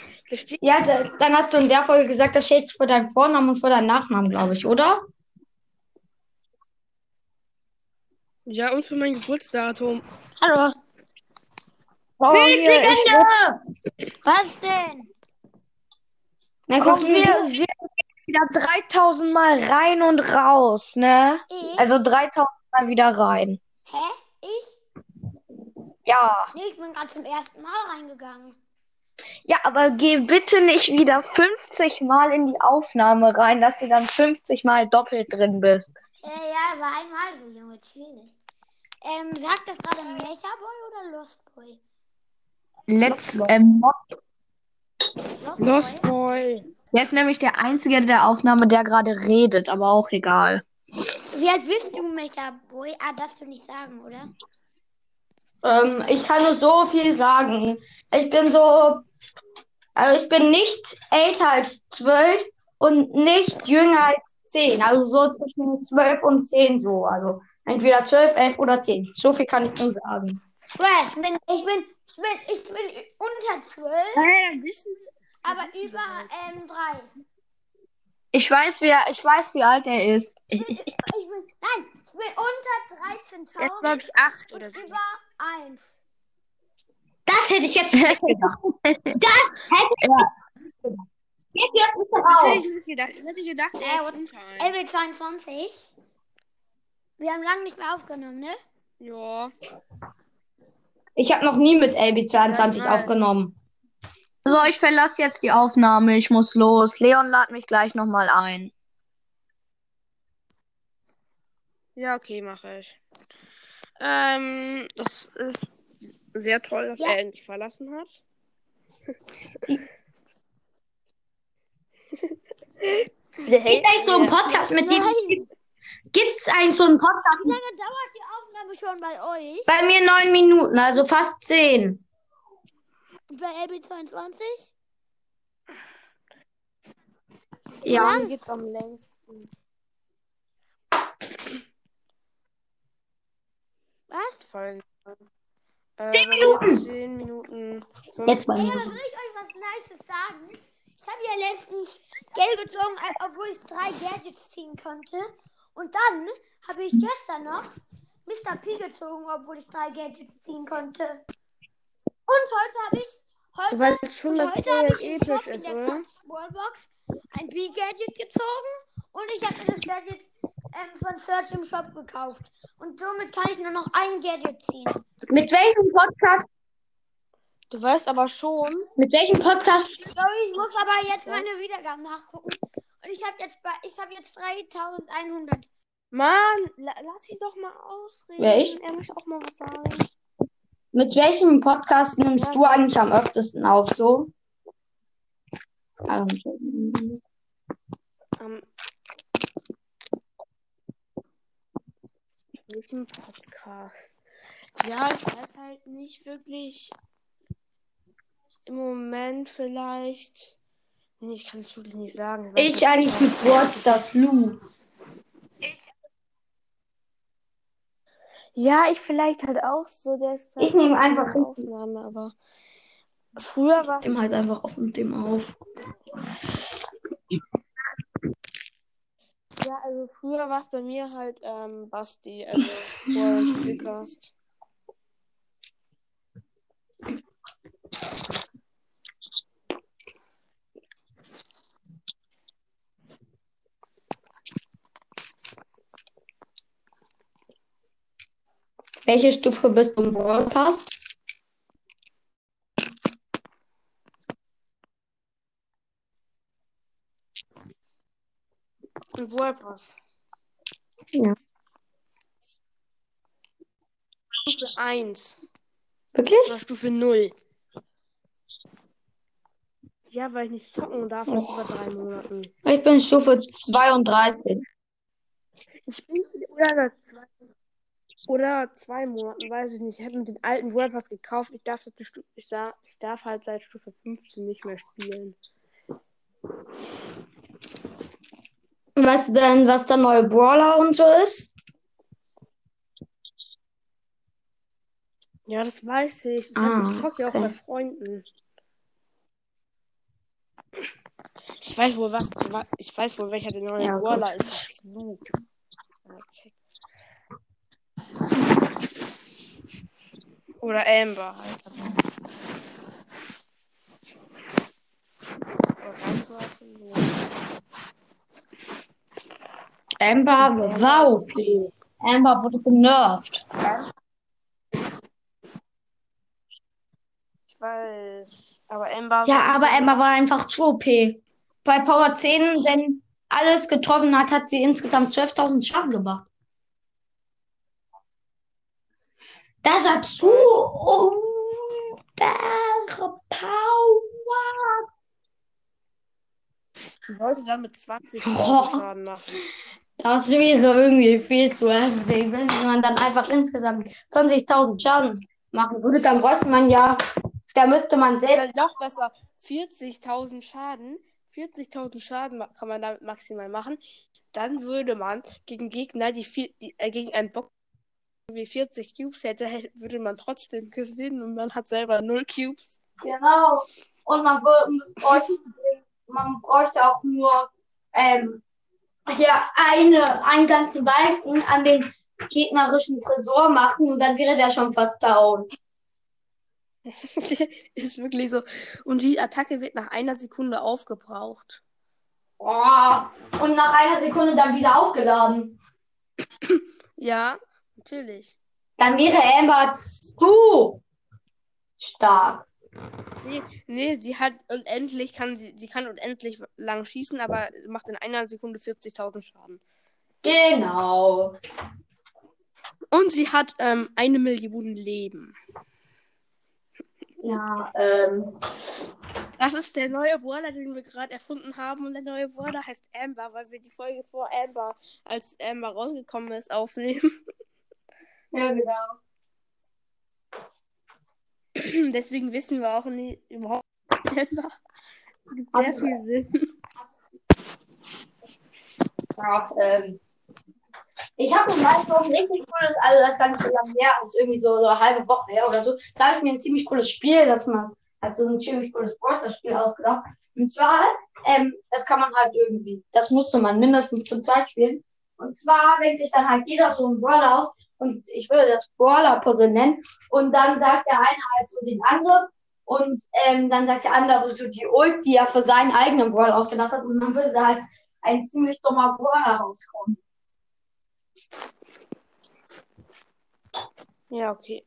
Ja, da- dann hast du in der Folge gesagt, das steht für deinen Vornamen und für deinen Nachnamen, glaube ich, oder? ja, und für mein Geburtsdatum. Hallo. Oh, ich, Was denn? Na, komm, guck, wir, wir wieder 3000 Mal rein und raus, ne? Ich? Also 3000 Mal wieder rein. Hä? Ich? Ja. Nee, ich bin gerade zum ersten Mal reingegangen. Ja, aber geh bitte nicht wieder 50 Mal in die Aufnahme rein, dass du dann 50 Mal doppelt drin bist. Äh, ja, war einmal so, Junge, chill. Ähm, sagt das gerade Mecha Boy oder Lost Boy? Let's, ähm, Lost, Lost Boy? Der ist nämlich der Einzige der Aufnahme, der gerade redet, aber auch egal. Wie alt bist du, Mecha Boy? Ah, darfst du nicht sagen, oder? ähm, ich kann nur so viel sagen. Ich bin so, also ich bin nicht älter als zwölf und nicht jünger als zehn. Also so zwischen zwölf und zehn so. Also entweder zwölf, elf oder zehn. So viel kann ich nur sagen. Ich bin, ich bin, ich bin, ich bin unter zwölf, Hey, dann wissen wir. Aber über ähm, drei. Ich weiß, wer, ich weiß, wie alt er ist. Ich bin, nein, ich bin unter Er ist, 13.000 glaube ich, acht oder und so. über eins. Das hätte ich jetzt nicht gedacht. Das hätte ich Jetzt hört mich doch Das hätte ich nicht gedacht. Ich hätte gedacht, er ist unter eins. LB22. Wir haben lange nicht mehr aufgenommen, ne? Ja. Ich habe noch nie mit LB22 Nein. aufgenommen. So, ich verlasse jetzt die Aufnahme. Ich muss los. Leon lad mich gleich nochmal ein. Ja, okay, mache ich. Ähm, das ist sehr toll, dass Ja. er endlich verlassen hat. Gibt eigentlich so einen Podcast mit dem. Gibt es eigentlich so einen Podcast? Wie lange dauert die Aufnahme schon bei euch? Bei mir neun Minuten, also fast zehn. Und bei LB22? Ja. Mir geht's am längsten. Was? Folge. Äh, zehn Minuten. Zehn Minuten. Jetzt 15. bei Ey, mir. aber soll ich euch was Nices sagen? Ich habe ja letztens Geld gezogen, äh, obwohl ich drei Gadgets ziehen konnte. Und dann habe ich gestern noch Mr. P gezogen, obwohl ich drei Gadgets ziehen konnte. Und heute habe ich heute, Weil es schon und das heute Shop in ist, der oder? Wallbox ein B-Gadget gezogen und ich habe mir das Gadget ähm, von Search im Shop gekauft. Und somit kann ich nur noch ein Gadget ziehen. Mit welchem Podcast? Du weißt aber schon. Mit welchem Podcast? Sorry, ich muss aber jetzt meine Wiedergaben nachgucken. Und ich habe jetzt bei, ich habe jetzt 3100. Mann, la lass ihn doch mal ausreden. Wer, ich? Er möchte auch mal was sagen. Mit welchem Podcast nimmst du eigentlich am öftesten auf? So? Also, Ähm, welchen Podcast? Ja, ich weiß halt nicht wirklich. Im Moment vielleicht. Nee, ich kann es wirklich nicht sagen. ich nicht, eigentlich mit Wort das Lu. Ja, ich vielleicht halt auch so. Der ist halt Ich nehme einfach Aufnahme, aber früher war Ich nehme halt einfach auf mit dem auf. ja, also früher war es bei mir halt ähm, Basti, also Orange Podcast. Welche Stufe bist du im Brawl Pass? Und Wordpass. Ja. Stufe 1 Wirklich? oder Stufe 0. Ja, weil ich nicht zocken darf nach über drei Monaten. Ich bin Stufe 32. Ich bin oder nach zwei, oder zwei Monaten, weiß ich nicht. Ich habe mir den alten World Pass gekauft. Ich darf, ich, sa- ich darf halt seit Stufe 15 nicht mehr spielen. Weißt du denn, was der neue Brawler und so ist? Ja, das weiß ich. Ich, Ah, ich zocke ja auch okay. bei Freunden. Ich weiß wohl was. wa- Ich weiß wohl, welcher der neue Ja. Brawler ist Luke. Oder Amber halt. Luke. Amber war okay. Amber wurde genervt. Ich weiß. Aber Amber. Ja, aber Amber war einfach zu OP. Bei Power 10, wenn alles getroffen hat, hat sie insgesamt 12.000 Schaden gemacht. Das hat zu unbare Power. Sie sollte damit 20 Boah. Schaden machen. Das wäre irgendwie viel zu heftig, wenn man dann einfach insgesamt 20.000 Schaden machen würde. Dann bräuchte man ja, da müsste man selbst. Noch besser, 40.000 Schaden. 40.000 Schaden kann man damit maximal machen. Dann würde man gegen Gegner, die, viel, die äh, gegen einen Bock wie 40 Cubes hätte, hätte, würde man trotzdem gewinnen und man hat selber 0 Cubes. Genau. Und man, bräuchte, man bräuchte auch nur ähm, hier eine, einen ganzen Balken an den gegnerischen Tresor machen und dann wäre der schon fast down. ist wirklich so. Und die Attacke wird nach einer Sekunde aufgebraucht. Oh. Und nach einer Sekunde dann wieder aufgeladen. Ja, natürlich. Dann wäre Amber zu stark. Nee, nee, die hat unendlich, kann sie, sie kann unendlich lang schießen, aber macht in einer Sekunde 40.000 Schaden. Genau. Und sie hat ähm, eine Million Leben. Ja, ähm. Das ist der neue Brawler, den wir gerade erfunden haben. Und der neue Brawler heißt Amber, weil wir die Folge vor Amber, als Amber rausgekommen ist, aufnehmen. Ja, genau. Deswegen wissen wir auch nie überhaupt. Gibt sehr viel Sinn. Ja, ähm. Ich habe mir mal so ein richtig cooles, also das Ganze lang her, als irgendwie so, so eine halbe Woche her oder so, da habe ich mir ein ziemlich cooles Spiel, das man halt so ein ziemlich cooles Sportspiel ausgedacht. Und zwar, ähm, das kann man halt irgendwie, das musste man mindestens zu zweit spielen. Und zwar denkt sich dann halt jeder so einen Brawler aus und ich würde das Brawler-Puzzle nennen. Und dann sagt der eine halt so den Angriff und ähm, dann sagt der andere so die Ult, die er für seinen eigenen Brawler ausgedacht hat. Und dann würde da halt ein ziemlich dummer Brawler rauskommen. Ja, okay.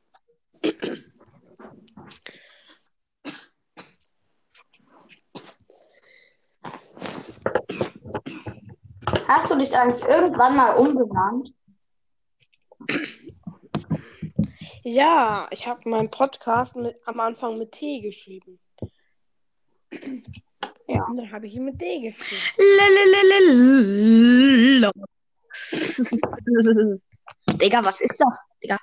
Hast du dich eigentlich irgendwann mal umbenannt? Ja, ich habe meinen Podcast mit, am Anfang mit T geschrieben. Ja. Und dann habe ich ihn mit D geschrieben. Digga, was ist das? Digga.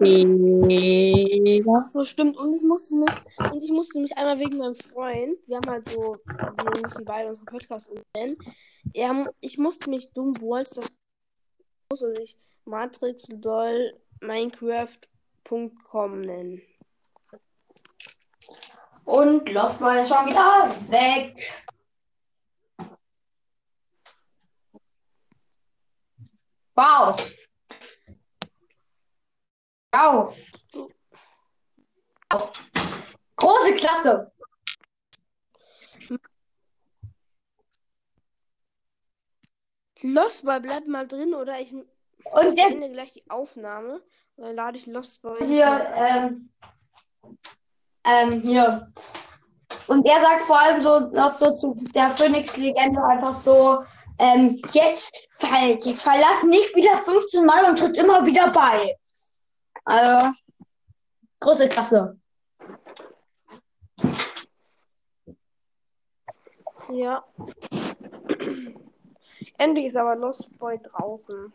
Digga. So stimmt. Und ich musste mich, und ich musste mich einmal wegen meinem Freund, wir haben halt so, wir müssen beide unsere Podcasts umbenennen. Ich musste mich dumm Balls, das musste sich Matrix LOL Minecraft.com nennen. Und Lost Boy ist schon wieder weg. Wow. Wow. Große Klasse. Lost Boy, bleib mal drin oder ich Und der beende gleich die Aufnahme. Und dann lade ich Lost Boy. hier, ähm, ähm, hier. Und er sagt vor allem so noch so zu der Phoenix-Legende einfach so, ähm, jetzt fall, verlass nicht wieder 15 Mal und tritt immer wieder bei. Also, große Klasse. Ja. Endlich ist aber Lost Boy draußen.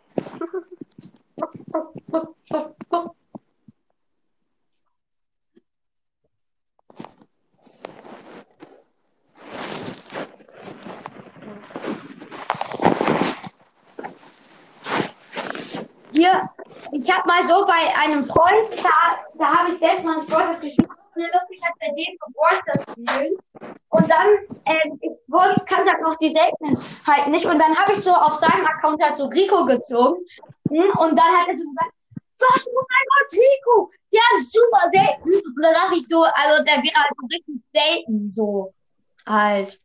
Hier, ich habe mal so bei einem Freund, da, da habe ich selbst noch nicht Brawlstars gespielt, und er mich halt bei dem Brawlstars spielen. und dann, ähm, ich wusste, kannte halt noch die seltenen halt nicht. Und dann habe ich so auf seinem Account halt so Rico gezogen. Hm, Und dann hat er so gesagt, was, oh mein Gott, Rico, der ist super selten. Und dann dachte ich so, also der wäre halt so richtig selten, so halt.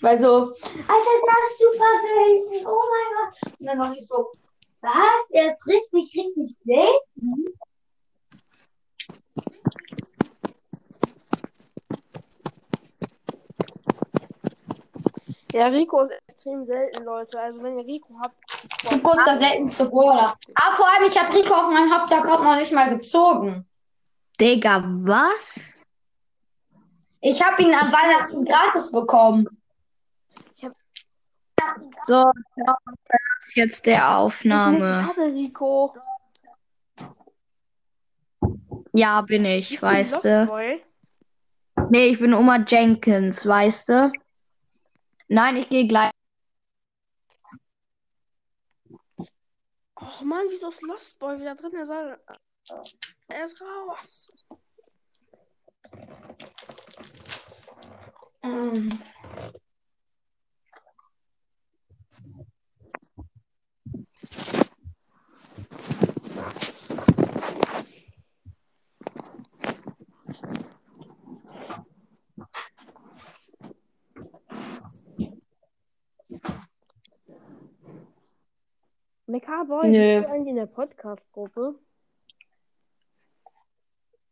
Weil so, Alter, das ist super selten, oh mein Gott. Und dann dachte ich so, was, der ist richtig, richtig selten? Ja, Rico ist extrem selten, Leute. Also wenn ihr Rico habt, Rico ist der seltenste Brawler. Ah, vor allem, ich habe Rico auf meinem Hauptaccount noch nicht mal gezogen. Digga, was? Ich habe ihn an Weihnachten gratis bekommen. So, das ist jetzt der nicht, ich Aufnahme. hatte Rico. Ja, bin ich, Bist du weißt du. Nee, ich bin Oma Jenkins, weißt du. Nein, ich gehe gleich. Och man, wieso ist Lost Boy wieder drin? Er soll. Er ist raus. Ähm, Meka Boy, Nö. bist du eigentlich in der Podcast-Gruppe?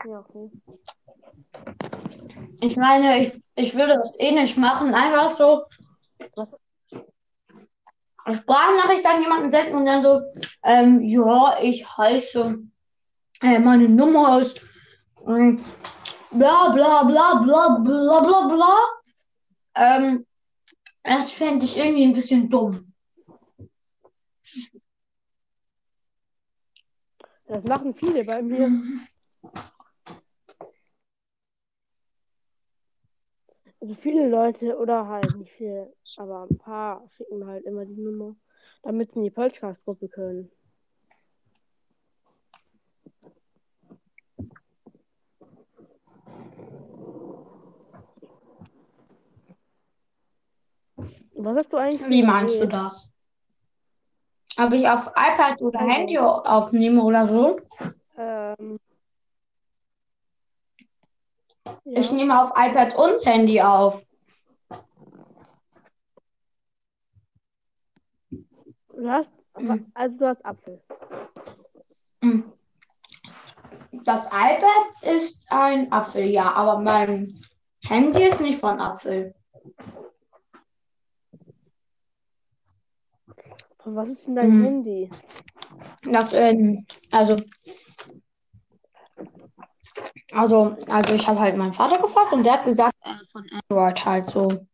Ja, okay. Ich meine, ich, ich würde das eh nicht machen. Einfach so Was? Sprachnachricht an jemanden senden und dann so, ähm, ja, ich heiße, äh, meine Nummer ist ähm, bla bla bla bla bla bla bla. Ähm, das fände ich irgendwie ein bisschen dumm. Das machen viele bei mir. Also viele Leute, oder halt nicht viele, aber ein paar schicken mir halt immer die Nummer, damit sie in die Podcast-Gruppe können. Was hast du eigentlich Wie ein meinst du das? Ob ich auf iPad oder Handy aufnehme oder so? Ähm, Ich ja. nehme auf iPad und Handy auf. Du hast, also du hast Apfel. Hm. Das iPad ist ein Apfel, ja, aber mein Handy ist nicht von Apfel. Und was ist denn dein Hm. Handy? Das, ähm, also, also, also ich habe halt meinen Vater gefragt und der hat gesagt, äh, von Android halt so.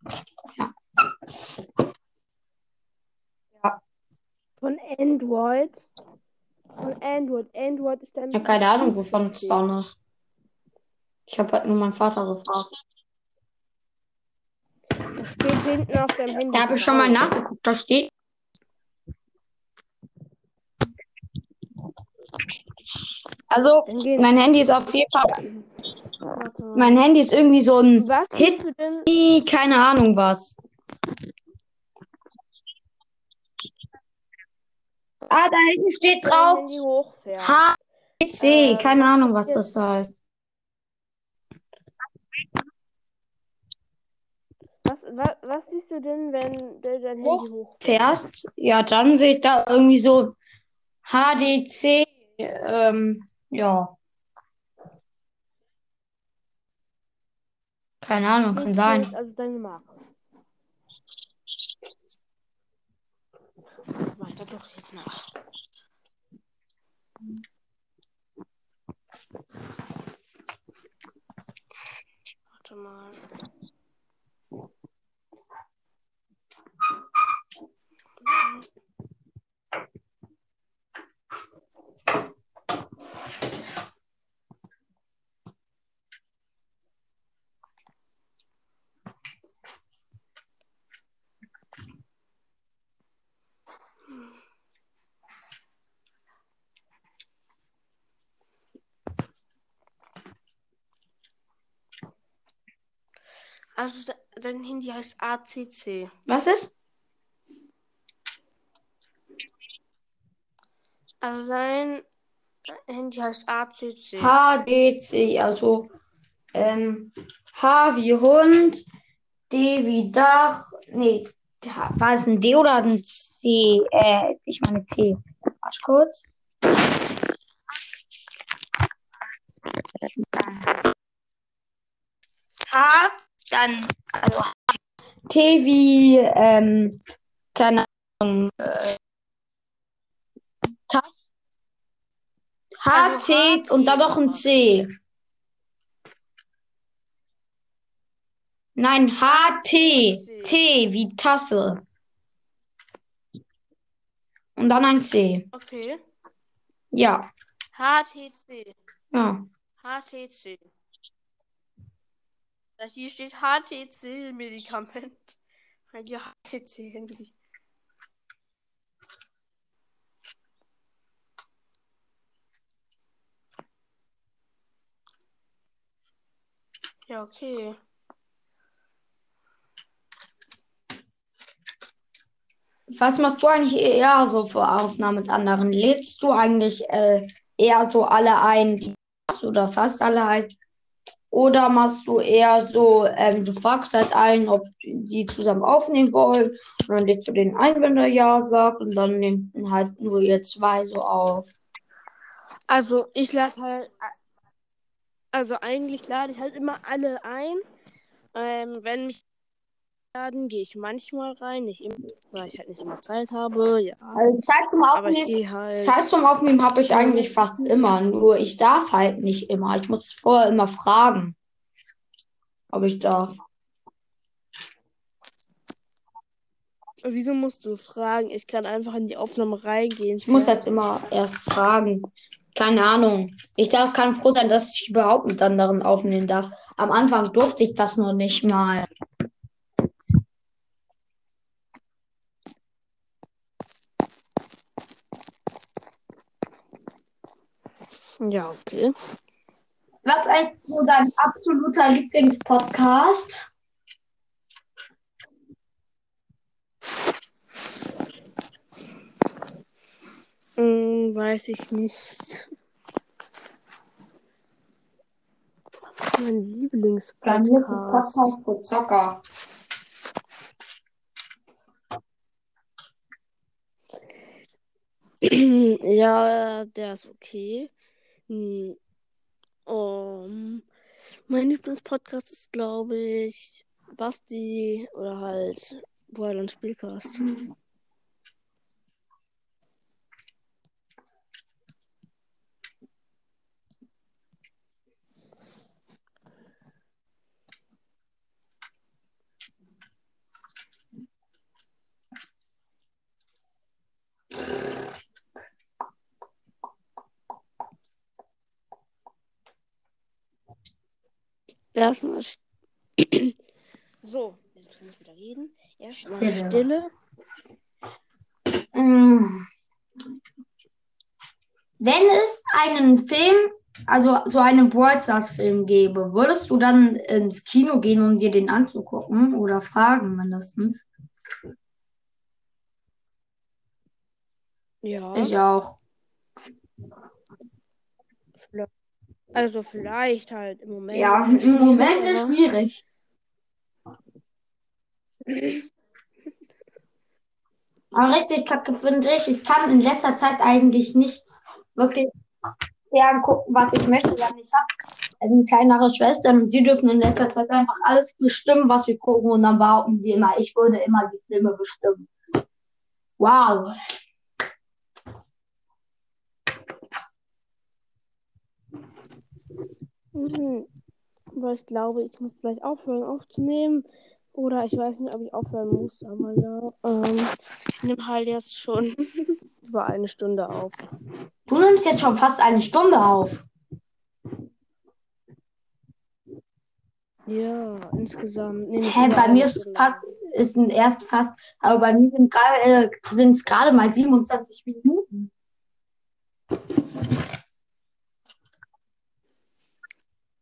Von Android? Von Android. Android ist dein. Ich habe keine Ahnung, wovon es dann ist. Ich habe halt nur meinen Vater gefragt. Das steht hinten auf deinem Handy. Da habe ich schon mal nachgeguckt, da steht. Also, mein Handy ist auf jeden Fall. Warte. Mein Handy ist irgendwie so ein Was Hit, du keine Ahnung was. Ah, da hinten steht drauf. HC, Äh, keine Ahnung, was das heißt. Was, was, was siehst du denn, wenn de- dein Handy Hoch- hochfährt? Fährst, ja, dann sehe ich da irgendwie so HDC, ähm, ja. Keine Ahnung, kann sein. also deine Marke. Weiter doch jetzt nach. Warte mal. Also de- dein Handy heißt ACC. Was ist? Also dein Handy heißt ACC. HDC, also ähm, H wie Hund, D wie Dach. Nee, war es ein D oder ein C? Äh, ich meine C. Warte kurz. H, dann, also T wie, ähm, keine Ahnung, äh, H, Also C HT und dann noch ein C. Nein, H, T. C. T wie Tasse. Und dann ein C. Okay. Ja, HTC. ja. HTC. Hier steht HTC-Medikament. Hier HTC-Handy. Ja, okay. Was machst du eigentlich eher so für Aufnahmen mit anderen? Lädst du eigentlich äh, eher so alle ein, die hast oder fast alle ein? Oder machst du eher so, ähm, du fragst halt allen, ob sie zusammen aufnehmen wollen, und dann lädst du den ein, wenn Ja sagt, und dann nehmen halt nur ihr zwei so auf. Also, ich lade halt. Also, eigentlich lade ich halt immer alle ein. Ähm, wenn mich laden, gehe ich manchmal rein. Nicht immer, weil ich halt nicht immer Zeit habe. Ja. Also Zeit zum Aufnehmen, halt. Zeit zum Aufnehmen habe ich eigentlich fast immer, nur ich darf halt nicht immer. Ich muss vorher immer fragen, ob ich darf. Wieso musst du fragen? Ich kann einfach in die Aufnahme reingehen. Ich muss halt immer erst fragen. Keine Ahnung. Ich darf, kann froh sein, dass ich überhaupt mit anderen aufnehmen darf. Am Anfang durfte ich das noch nicht mal. Ja, okay. Was ist eigentlich so dein absoluter Lieblingspodcast? Hm, weiß ich nicht. Was ist mein Lieblingspodcast? für Zocker. ja, der ist okay. Hm, um, mein Lieblingspodcast ist, glaube ich, Basti oder halt Wild Spielcast. Erstmal. st- so, jetzt kann ich wieder reden. Erstmal Stille. Mm. Wenn es einen Film, also so einen Brawl Stars Film gäbe, würdest du dann ins Kino gehen, um dir den anzugucken oder fragen mindestens? Ja. Ich auch. Also vielleicht halt im Moment. Ja, im Moment ist schwierig. Aber richtig kacke finde ich, ich kann in letzter Zeit eigentlich nicht wirklich gucken, was ich möchte, denn ich habe eine kleinere Schwester und die dürfen in letzter Zeit einfach alles bestimmen, was wir gucken und dann behaupten sie immer, ich würde immer die Filme bestimmen. Wow. Mhm. Aber ich glaube, ich muss gleich aufhören aufzunehmen. Oder ich weiß nicht, ob ich aufhören muss, aber ja. Ähm, ich nehme halt jetzt schon über eine Stunde auf. Du nimmst jetzt schon fast eine Stunde auf. Ja, insgesamt Hä, bei mir ist fast, ist erst fast, aber bei mir sind gerade äh, es gerade mal 27 Minuten.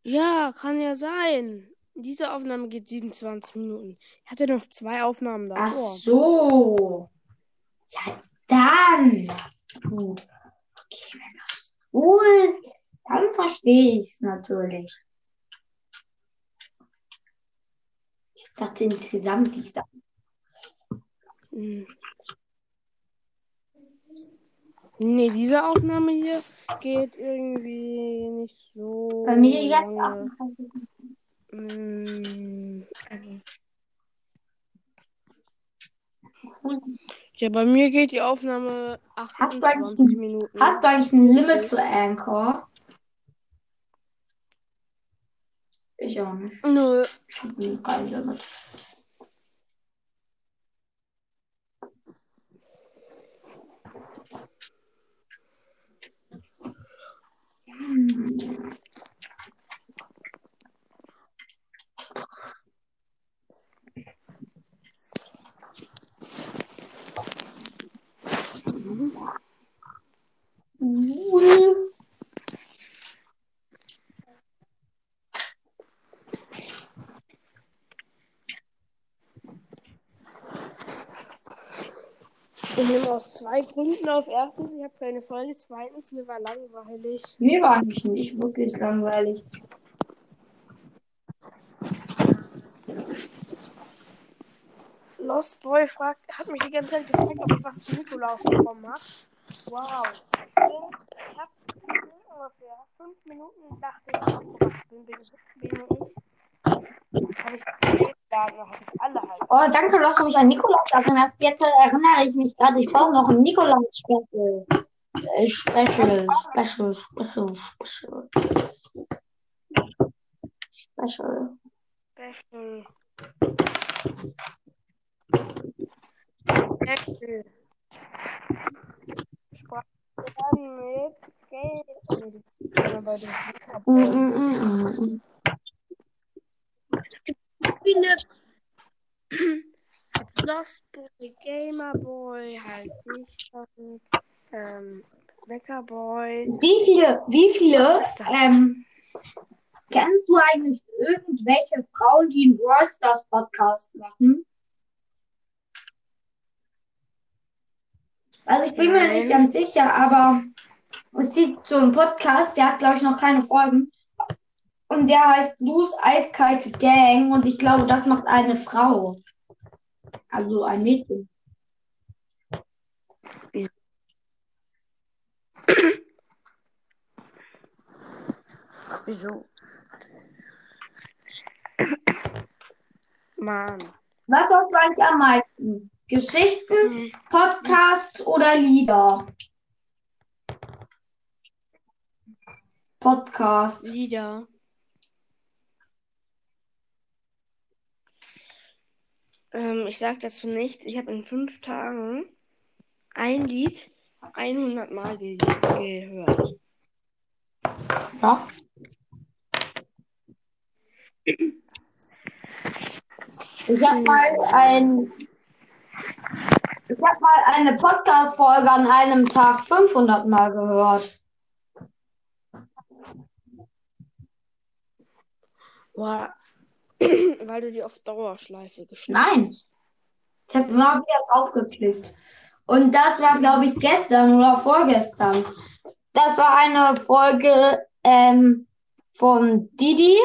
Ja, kann ja sein. Diese Aufnahme geht 27 Minuten. Ich hatte noch zwei Aufnahmen Ach davor. so. Ja, dann. Gut. Okay, wenn das so ist, dann verstehe ich es natürlich. Ich dachte insgesamt, ich sag. Hm. Nee, diese Aufnahme hier geht irgendwie nicht so Bei mir jetzt lange. 38. Hm, also. Ja, bei mir geht die Aufnahme Hast du 28 Minuten. Hast du eigentlich ein Limit für Anchor? Ich auch nicht. Nö. Ich nie kein Limit. Hm. Ich nehme aus zwei Gründen auf. Erstens, ich habe keine Folge. Zweitens, mir war langweilig. Mir war nicht wirklich langweilig. Lost Boy fragt, hat mich die ganze Zeit gefragt, ob ich was zu Nikolaus bekommen habe. Wow. Ich habe ungefähr fünf Minuten dachte ich, was bin, bin, bin ich. Habe ich alle halt. Oh, danke, dass du mich an Nikolaus erinnerst. Jetzt erinnere ich mich gerade, ich brauche noch ein Nikolaus-Special. Äh, Special, Special, Special, Special. Special. Special. Special. Sprachen mit Geld. Mm, mm. viele Lost Boy, Gamer Boy, halt nicht ähm, Wecker Boy. Wie viele, wie viele, ähm, kennst du eigentlich irgendwelche Frauen, die einen Brawl Stars Podcast machen? Also ich bin mir nicht Nein. ganz sicher, aber es gibt so einen Podcast, der hat glaube ich noch keine Folgen. Und der heißt Loose Eiskalte Gang und ich glaube, das macht eine Frau. Also ein Mädchen. Wieso? Mann. Was hörst du eigentlich am meisten? Geschichten, Podcasts oder Lieder? Podcast. Lieder. Ähm, ich sag dazu nichts. Ich habe in fünf Tagen ein Lied 100 Mal ge gehört. Ja. Ich habe mal ein ich habe mal eine Podcast-Folge an einem Tag 500 Mal gehört. Boah. Weil du die auf Dauerschleife geschnitten Nein. Ich habe immer wieder draufgeklickt. Und das war, glaube ich, gestern oder vorgestern. Das war eine Folge ähm, von Didi.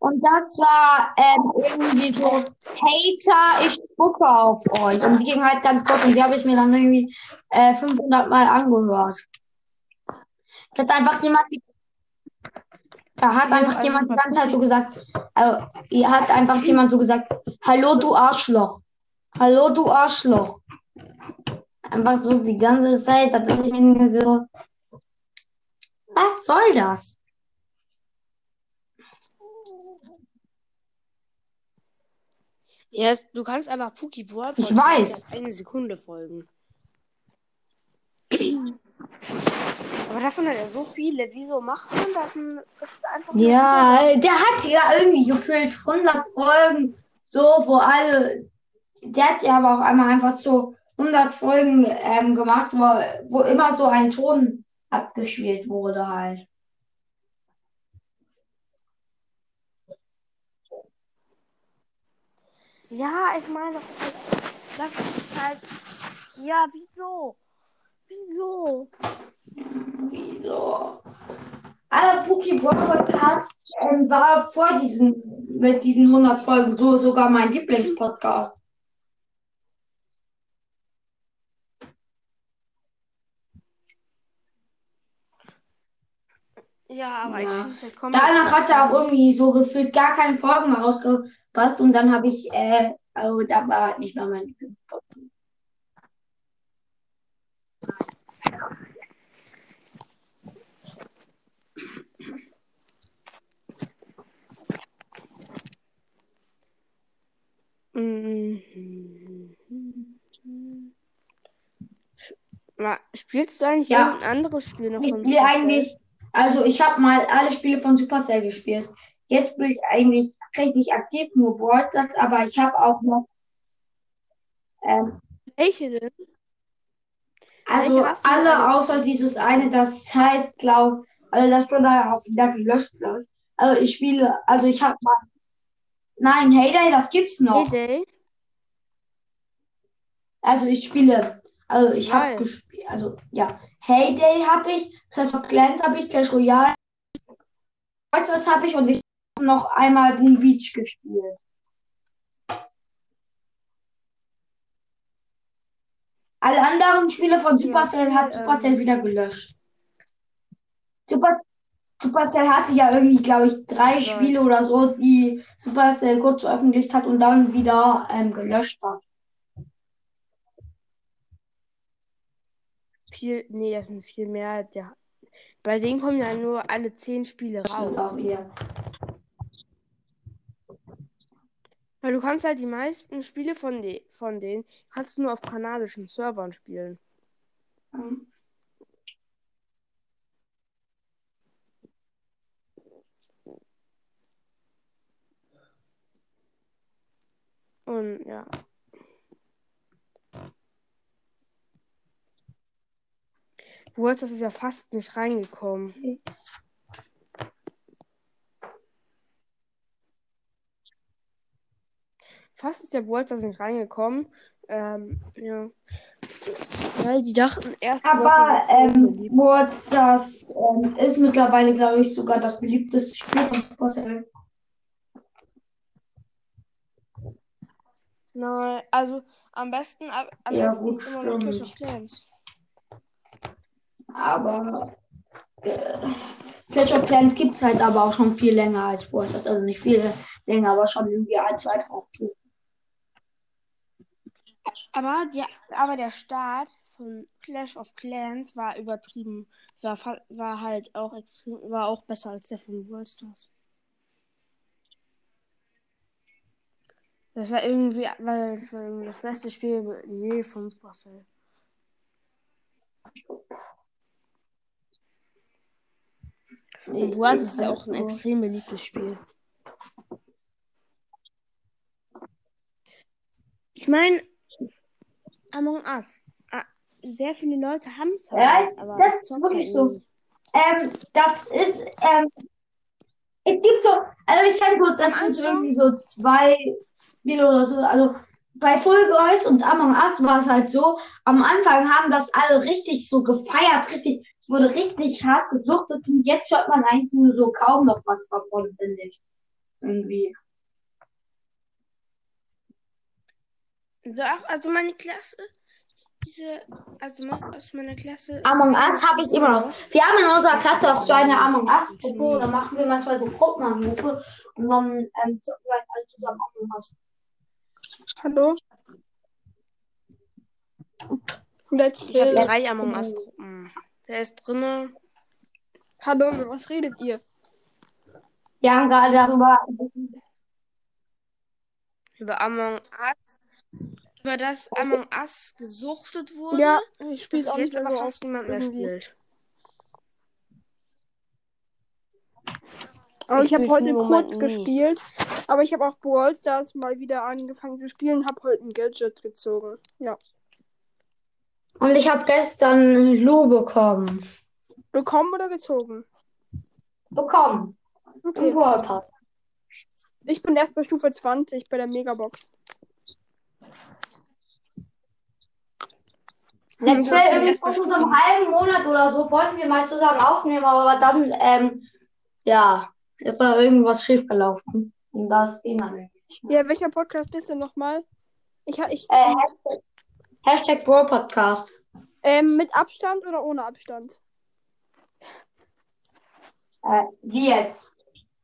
Und das war ähm, irgendwie so, Hater, ich spucke auf euch. Und die ging halt ganz kurz und die habe ich mir dann irgendwie äh, 500 Mal angehört. Da hat einfach jemand, die, da hat einfach jemand die ganze Zeit so gesagt, also, hat einfach jemand so gesagt, hallo du Arschloch. Hallo du Arschloch. Einfach so die ganze Zeit, da dachte ich mir so, was soll das? Ja, es- du kannst einfach Puki Brawl Ich weiß. eine Sekunde folgen. Aber davon hat er so viele. Wieso macht man das? Das ist einfach Ja, der hat ja irgendwie gefühlt 100 Folgen, so, wo alle, der hat ja aber auch einmal einfach so 100 Folgen ähm, gemacht, wo, wo immer so ein Ton abgespielt wurde halt. Ja, ich meine, das ist halt. Das ist halt. Ja, wieso? Wieso? Wieso? Aber Puki Podcast ähm, war vor diesen, mit diesen 100 Folgen so sogar mein Lieblingspodcast. Ja, aber Ja. ich finde, kommt. Danach hat er auch irgendwie so gefühlt gar keine Folgen mehr rausgepasst und dann habe ich, äh, also da war halt nicht mehr mein Lieblingspodcast. Mhm. Ma- Spielst du eigentlich Ja. irgendein anderes Spiel noch Ich spiele eigentlich, also ich habe mal alle Spiele von Supercell gespielt. Jetzt bin ich eigentlich richtig aktiv, nur Brawl aber ich habe auch noch, ähm, Welche denn? Also alle außer dieses eine, das heißt, glaube also das wurde da auch wieder gelöscht, glaube ich. Also ich spiele, also ich habe mal, nein, Heyday, das gibt's noch. Heyday? Also ich spiele, also ich habe gespielt, also ja, Heyday habe ich, Clash of Clans habe ich, Clash Royale, was habe ich und ich habe noch einmal Boom Beach gespielt. Alle anderen Spiele von Supercell hat okay, Supercell ähm. wieder gelöscht. Super, Supercell hatte ja irgendwie, glaube ich, drei Weiß. Spiele oder so, die Supercell kurz veröffentlicht hat und dann wieder ähm, gelöscht hat. Viel, nee, das sind viel mehr. Der, bei denen kommen ja nur alle zehn Spiele raus. hier. Weil du kannst halt die meisten Spiele von, de, von denen kannst du nur auf kanadischen Servern spielen. Mhm. Und ja. Worlds, das ist ja fast nicht reingekommen. Fast ist der das nicht reingekommen. Ähm, ja. Weil die dachten erst. Aber ähm. Words, das ähm, ist mittlerweile, glaube ich, sogar das beliebteste Spiel von Supercell. Nein, also am besten, ab- am Ja, besten gut, immer noch Clash of Clans. Aber äh, Clash of Clans gibt es halt aber auch schon viel länger als Words. Also nicht viel länger, aber schon irgendwie ein Zeitraum. Aber, die, aber der Start von Clash of Clans war übertrieben. War, war halt auch extrem, war auch besser als der von World Stars. Das war irgendwie, weil das war irgendwie das beste Spiel je von Supercell. Und World ist ja auch ein halt so. extrem beliebtes Spiel. Ich meine, Among Us. Ah, sehr viele Leute haben es Ja, halt, das ist wirklich so. Ähm, das ist, ähm, es gibt so, also ich kenne so, das sind so irgendwie so zwei Spiele oder so, also bei Full Guys und Among Us war es halt so, am Anfang haben das alle richtig so gefeiert, richtig, es wurde richtig hart gesuchtet und jetzt hört man eigentlich nur so kaum noch was davon, finde ich. Irgendwie. So, auch, also meine Klasse, diese, also aus meiner Klasse. Among Us habe ich immer noch. Wir haben in unserer Klasse auch so eine Among Us-Gruppe, da machen wir manchmal so Gruppenanrufe und dann ähm, zocken wir halt alle zusammen Among Us. Hallo? Let's Ich habe drei Among Us Gruppen. Wer ist drinne? Hallo, über was redet ihr? Wir haben gerade darüber, Über Among Us. Über das Among Us gesuchtet wurde. Ja, ich spiele das auch jetzt nicht mehr aber so fast niemand mehr spielt. Aber Ich ich habe heute kurz nie. gespielt. Aber ich habe auch Brawl Stars mal wieder angefangen zu spielen und habe heute ein Gadget gezogen. Ja. und ich habe gestern Lu bekommen. Bekommen oder gezogen? Bekommen. Im Okay. Brawl Pass. Ich bin erst bei Stufe 20 bei der Megabox. Jetzt ist irgendwie vor so einem halben Monat oder so wollten wir mal zusammen aufnehmen, aber dann, ähm, ja, ist da irgendwas schiefgelaufen. Und das ging dann irgendwie nicht mehr. Ja, welcher Podcast bist du nochmal? Ich, ich, Äh, Hashtag, Hashtag Bro Podcast. ähm, mit Abstand oder ohne Abstand? Äh, wie jetzt?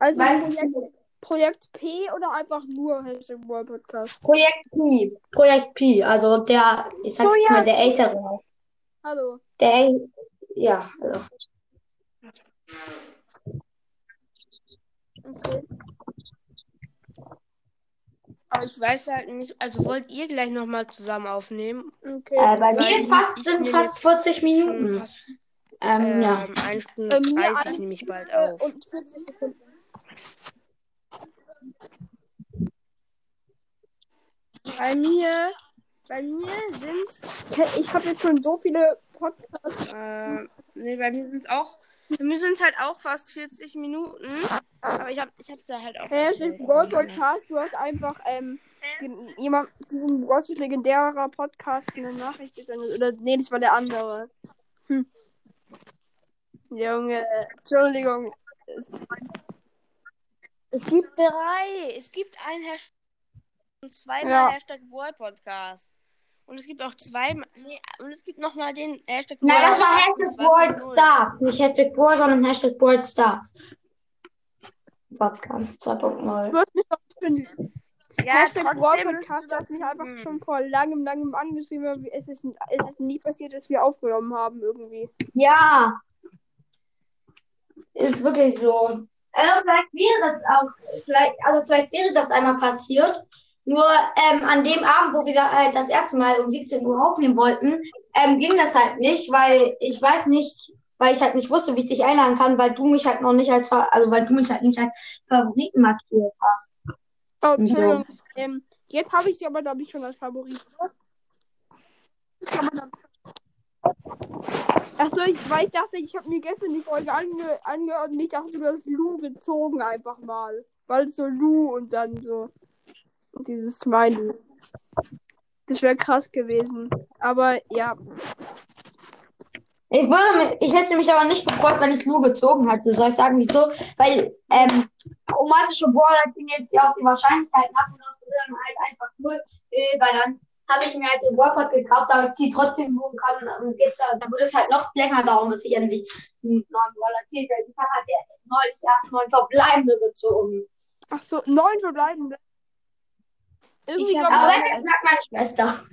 Also Meinst du Projekt P oder einfach nur Hashtag Boy Podcast? Projekt P. Projekt P, also der, ich sag jetzt mal der ältere. Hallo. Der, äl- ja, also. Okay. Aber ich weiß halt nicht, also wollt ihr gleich nochmal zusammen aufnehmen? Okay. Äh, bei mir ist fast, sind fast jetzt 40 Schon Minuten. fast Ähm, ja. ähm, 1 Stunde Äh, mir 30 eine nehme ich bald auf. Und 40 Sekunden. Bei mir, bei mir sind, Ich habe jetzt schon so viele Podcasts. äh, nee, bei mir sind auch, bei mir sind halt auch fast 40 Minuten. Aber ich hab, ich hab's da halt auch. Hashtag Boy Podcast. Du hast einfach ähm, jemand, diesem Gottes legendärer Podcast eine Nachricht gesendet. Oder nee, das war der andere. Hm. Junge, Entschuldigung. Es- Es gibt drei. Es gibt ein Hashtag und zweimal Ja. Hashtag World Podcast. Und es gibt auch zweimal, nee, und es gibt nochmal den Hashtag Nein, das war Hashtag 2.0. World Stars. Nicht Hashtag World, sondern Hashtag World Stars. Podcast 2.0. Du hast mich doch schon Ja, Hashtag es Podcast hat mich einfach hm. schon vor langem, langem angeschrieben. Es ist, es ist nie passiert, dass wir aufgenommen haben irgendwie. Ja. Ist wirklich so. Also vielleicht wäre das auch, vielleicht, also vielleicht wäre das einmal passiert. Nur ähm, an dem Abend, wo wir da halt das erste Mal um 17 Uhr aufnehmen wollten, ähm, ging das halt nicht, weil ich weiß nicht, weil ich halt nicht wusste, wie ich dich einladen kann, weil du mich halt noch nicht als, also weil du mich halt nicht als Favoriten markiert hast. Oh, Und so. Ähm, jetzt habe ich sie aber, glaube ich, schon als Favorit. Achso, ich, weil ich dachte, ich habe mir gestern die Folge ange angehört und ich dachte, du hast Lu gezogen einfach mal. Weil es so Lu und dann so dieses Smiley. Das wäre krass gewesen. Aber ja, Ich würde mich, ich hätte mich aber nicht gefreut, wenn ich Lu gezogen hätte. Soll ich sagen, wieso? Weil ähm, chromatische Brawler gehen jetzt ja auch die Wahrscheinlichkeiten ab und das wird dann halt einfach null, äh, weil dann habe ich mir halt den Brawlpot gekauft, aber ich ziehe trotzdem Bogen kann und jetzt, äh, dann würde es halt noch länger dauern, bis ich endlich einen neuen Brawler ziehe. Weil ich habe halt neulich erst neun verbleibende gezogen. ach so, neun verbleibende. Irgendwie glaube Aber wenn, dann sagt meine Schwester.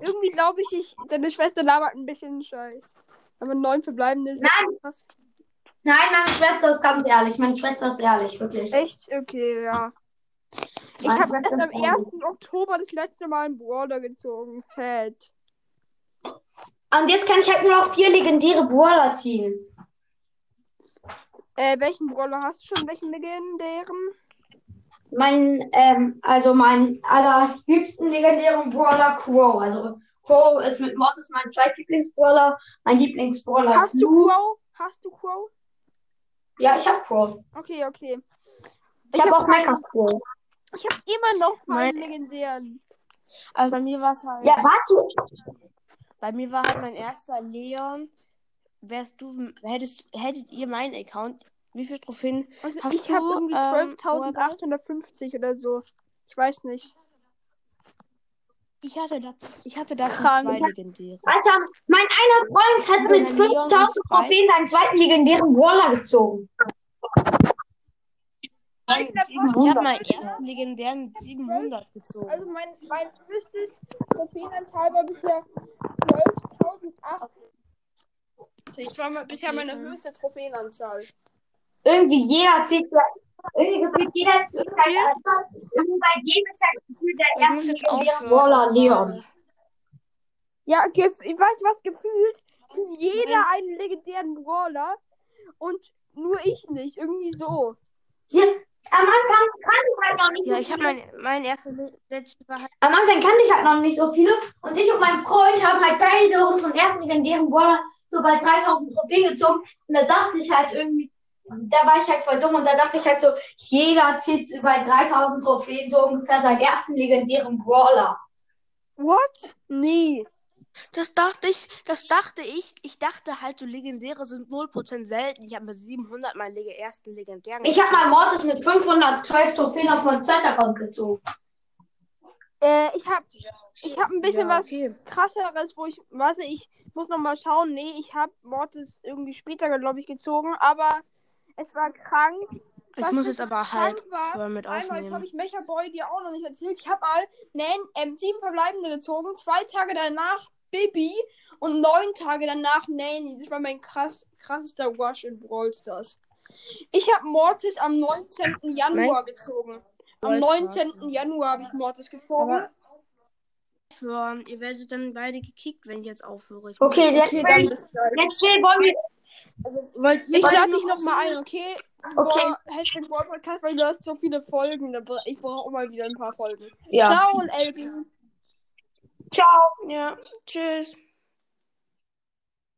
irgendwie glaub ich, ich, deine Schwester labert ein bisschen Scheiß. Aber neun verbleibende sind Nein. was. Nein, meine Schwester ist ganz ehrlich. Meine Schwester ist ehrlich, wirklich. Echt? Okay, ja. Ich habe erst am ist ehrlich. 1. Oktober das letzte Mal einen Brawler gezogen. Sad. Und jetzt kann ich halt nur noch vier legendäre Brawler ziehen. Äh, welchen Brawler hast du schon? Welchen legendären? Mein, ähm, also mein allerliebsten legendären Brawler Crow. Also Crow ist mit Moss ist mein zweitlieblingsbrawler. Mein Lieblingsbrawler Hast ist du Lu. Crow? Hast du Crow? Ja, ich hab Crow. Okay, okay. Ich, Ich hab hab auch Mecha Crow. Ich habe immer noch Mein- meinen legendären. Also bei mir war es halt, Ja, warte. bei mir war halt mein erster Leon. Wärst du, hättest, hättet ihr meinen Account, wie viele Trophäen? Also Hast ich habe du, irgendwie ähm, 12.850 oder so. Ich weiß nicht. Ich hatte da, ich hatte da Krank. zwei legendäre. Alter, mein einer Freund hat mit Mein Leon 5000 ist frei. Trophäen seinen zweiten legendären Brawler gezogen. Ich habe meinen ersten legendären mit 700 gezogen. Also mein, mein höchstes Trophäenanzahl war bisher 12.850. Das war mal- bisher meine höchste Trophäenanzahl. Irgendwie jeder zieht ja. Irgendwie gefühlt jeder zieht halt. Irgendwie bei jedem ist halt gefühlt der erste legendäre. Brawler Leon. Ja, ich weiß was gefühlt. Jeder einen legendären Brawler und nur ich nicht. Irgendwie so. Ja, am Anfang kannte ich halt noch nicht Ja, so ich habe viele. mein, mein erster letzter war halt Am Anfang kannte ich halt noch nicht so viele. Und ich und mein Freund haben halt beide unseren ersten legendären Brawler so bei 3000 Trophäen gezogen. Und da dachte ich halt irgendwie, da war ich halt voll dumm. Und da dachte ich halt so, jeder zieht bei 3000 Trophäen so ungefähr seinen ersten legendären Brawler. What? Nee. Das dachte ich, das dachte ich. Ich dachte halt, so legendäre sind 0% selten. Ich habe mit 700 meinen leg ersten legendären. Ich habe mal Mortis mit 512 Trophäen auf meinem Zeitaccount gezogen. Äh, ich hab, ich hab ein bisschen Ja, was okay. krasseres, wo ich, warte, ich muss noch mal schauen. Nee, ich hab Mortis irgendwie später, glaube ich, gezogen, aber es war krank. Ich Was muss jetzt aber halt war, voll mit Einmal, jetzt aufnehmen. habe ich Mecha Boy dir auch noch nicht erzählt. Ich habe mal Nan, ähm, sieben Verbleibende gezogen, zwei Tage danach Bibi und neun Tage danach Nanny. Das war mein krass, krassester Rush in Brawl Stars. Ich habe Mortis am 19. Januar gezogen. Am Brawl 19. Stars, Januar habe ich Mortis gezogen. Aber- Aufhören. Ihr werdet dann beide gekickt, wenn ich jetzt aufhöre. Ich Okay, jetzt- jetzt okay, dann will, bis gleich. jetzt will, wollen wir. Wollt ihr Ich lade dich noch noch mal ein, okay? Okay. Brawl Podcast, weil du hast so viele Folgen. Ich brauche auch mal wieder ein paar Folgen. Ja. Ciao und Elbi. Ciao. Ja, tschüss.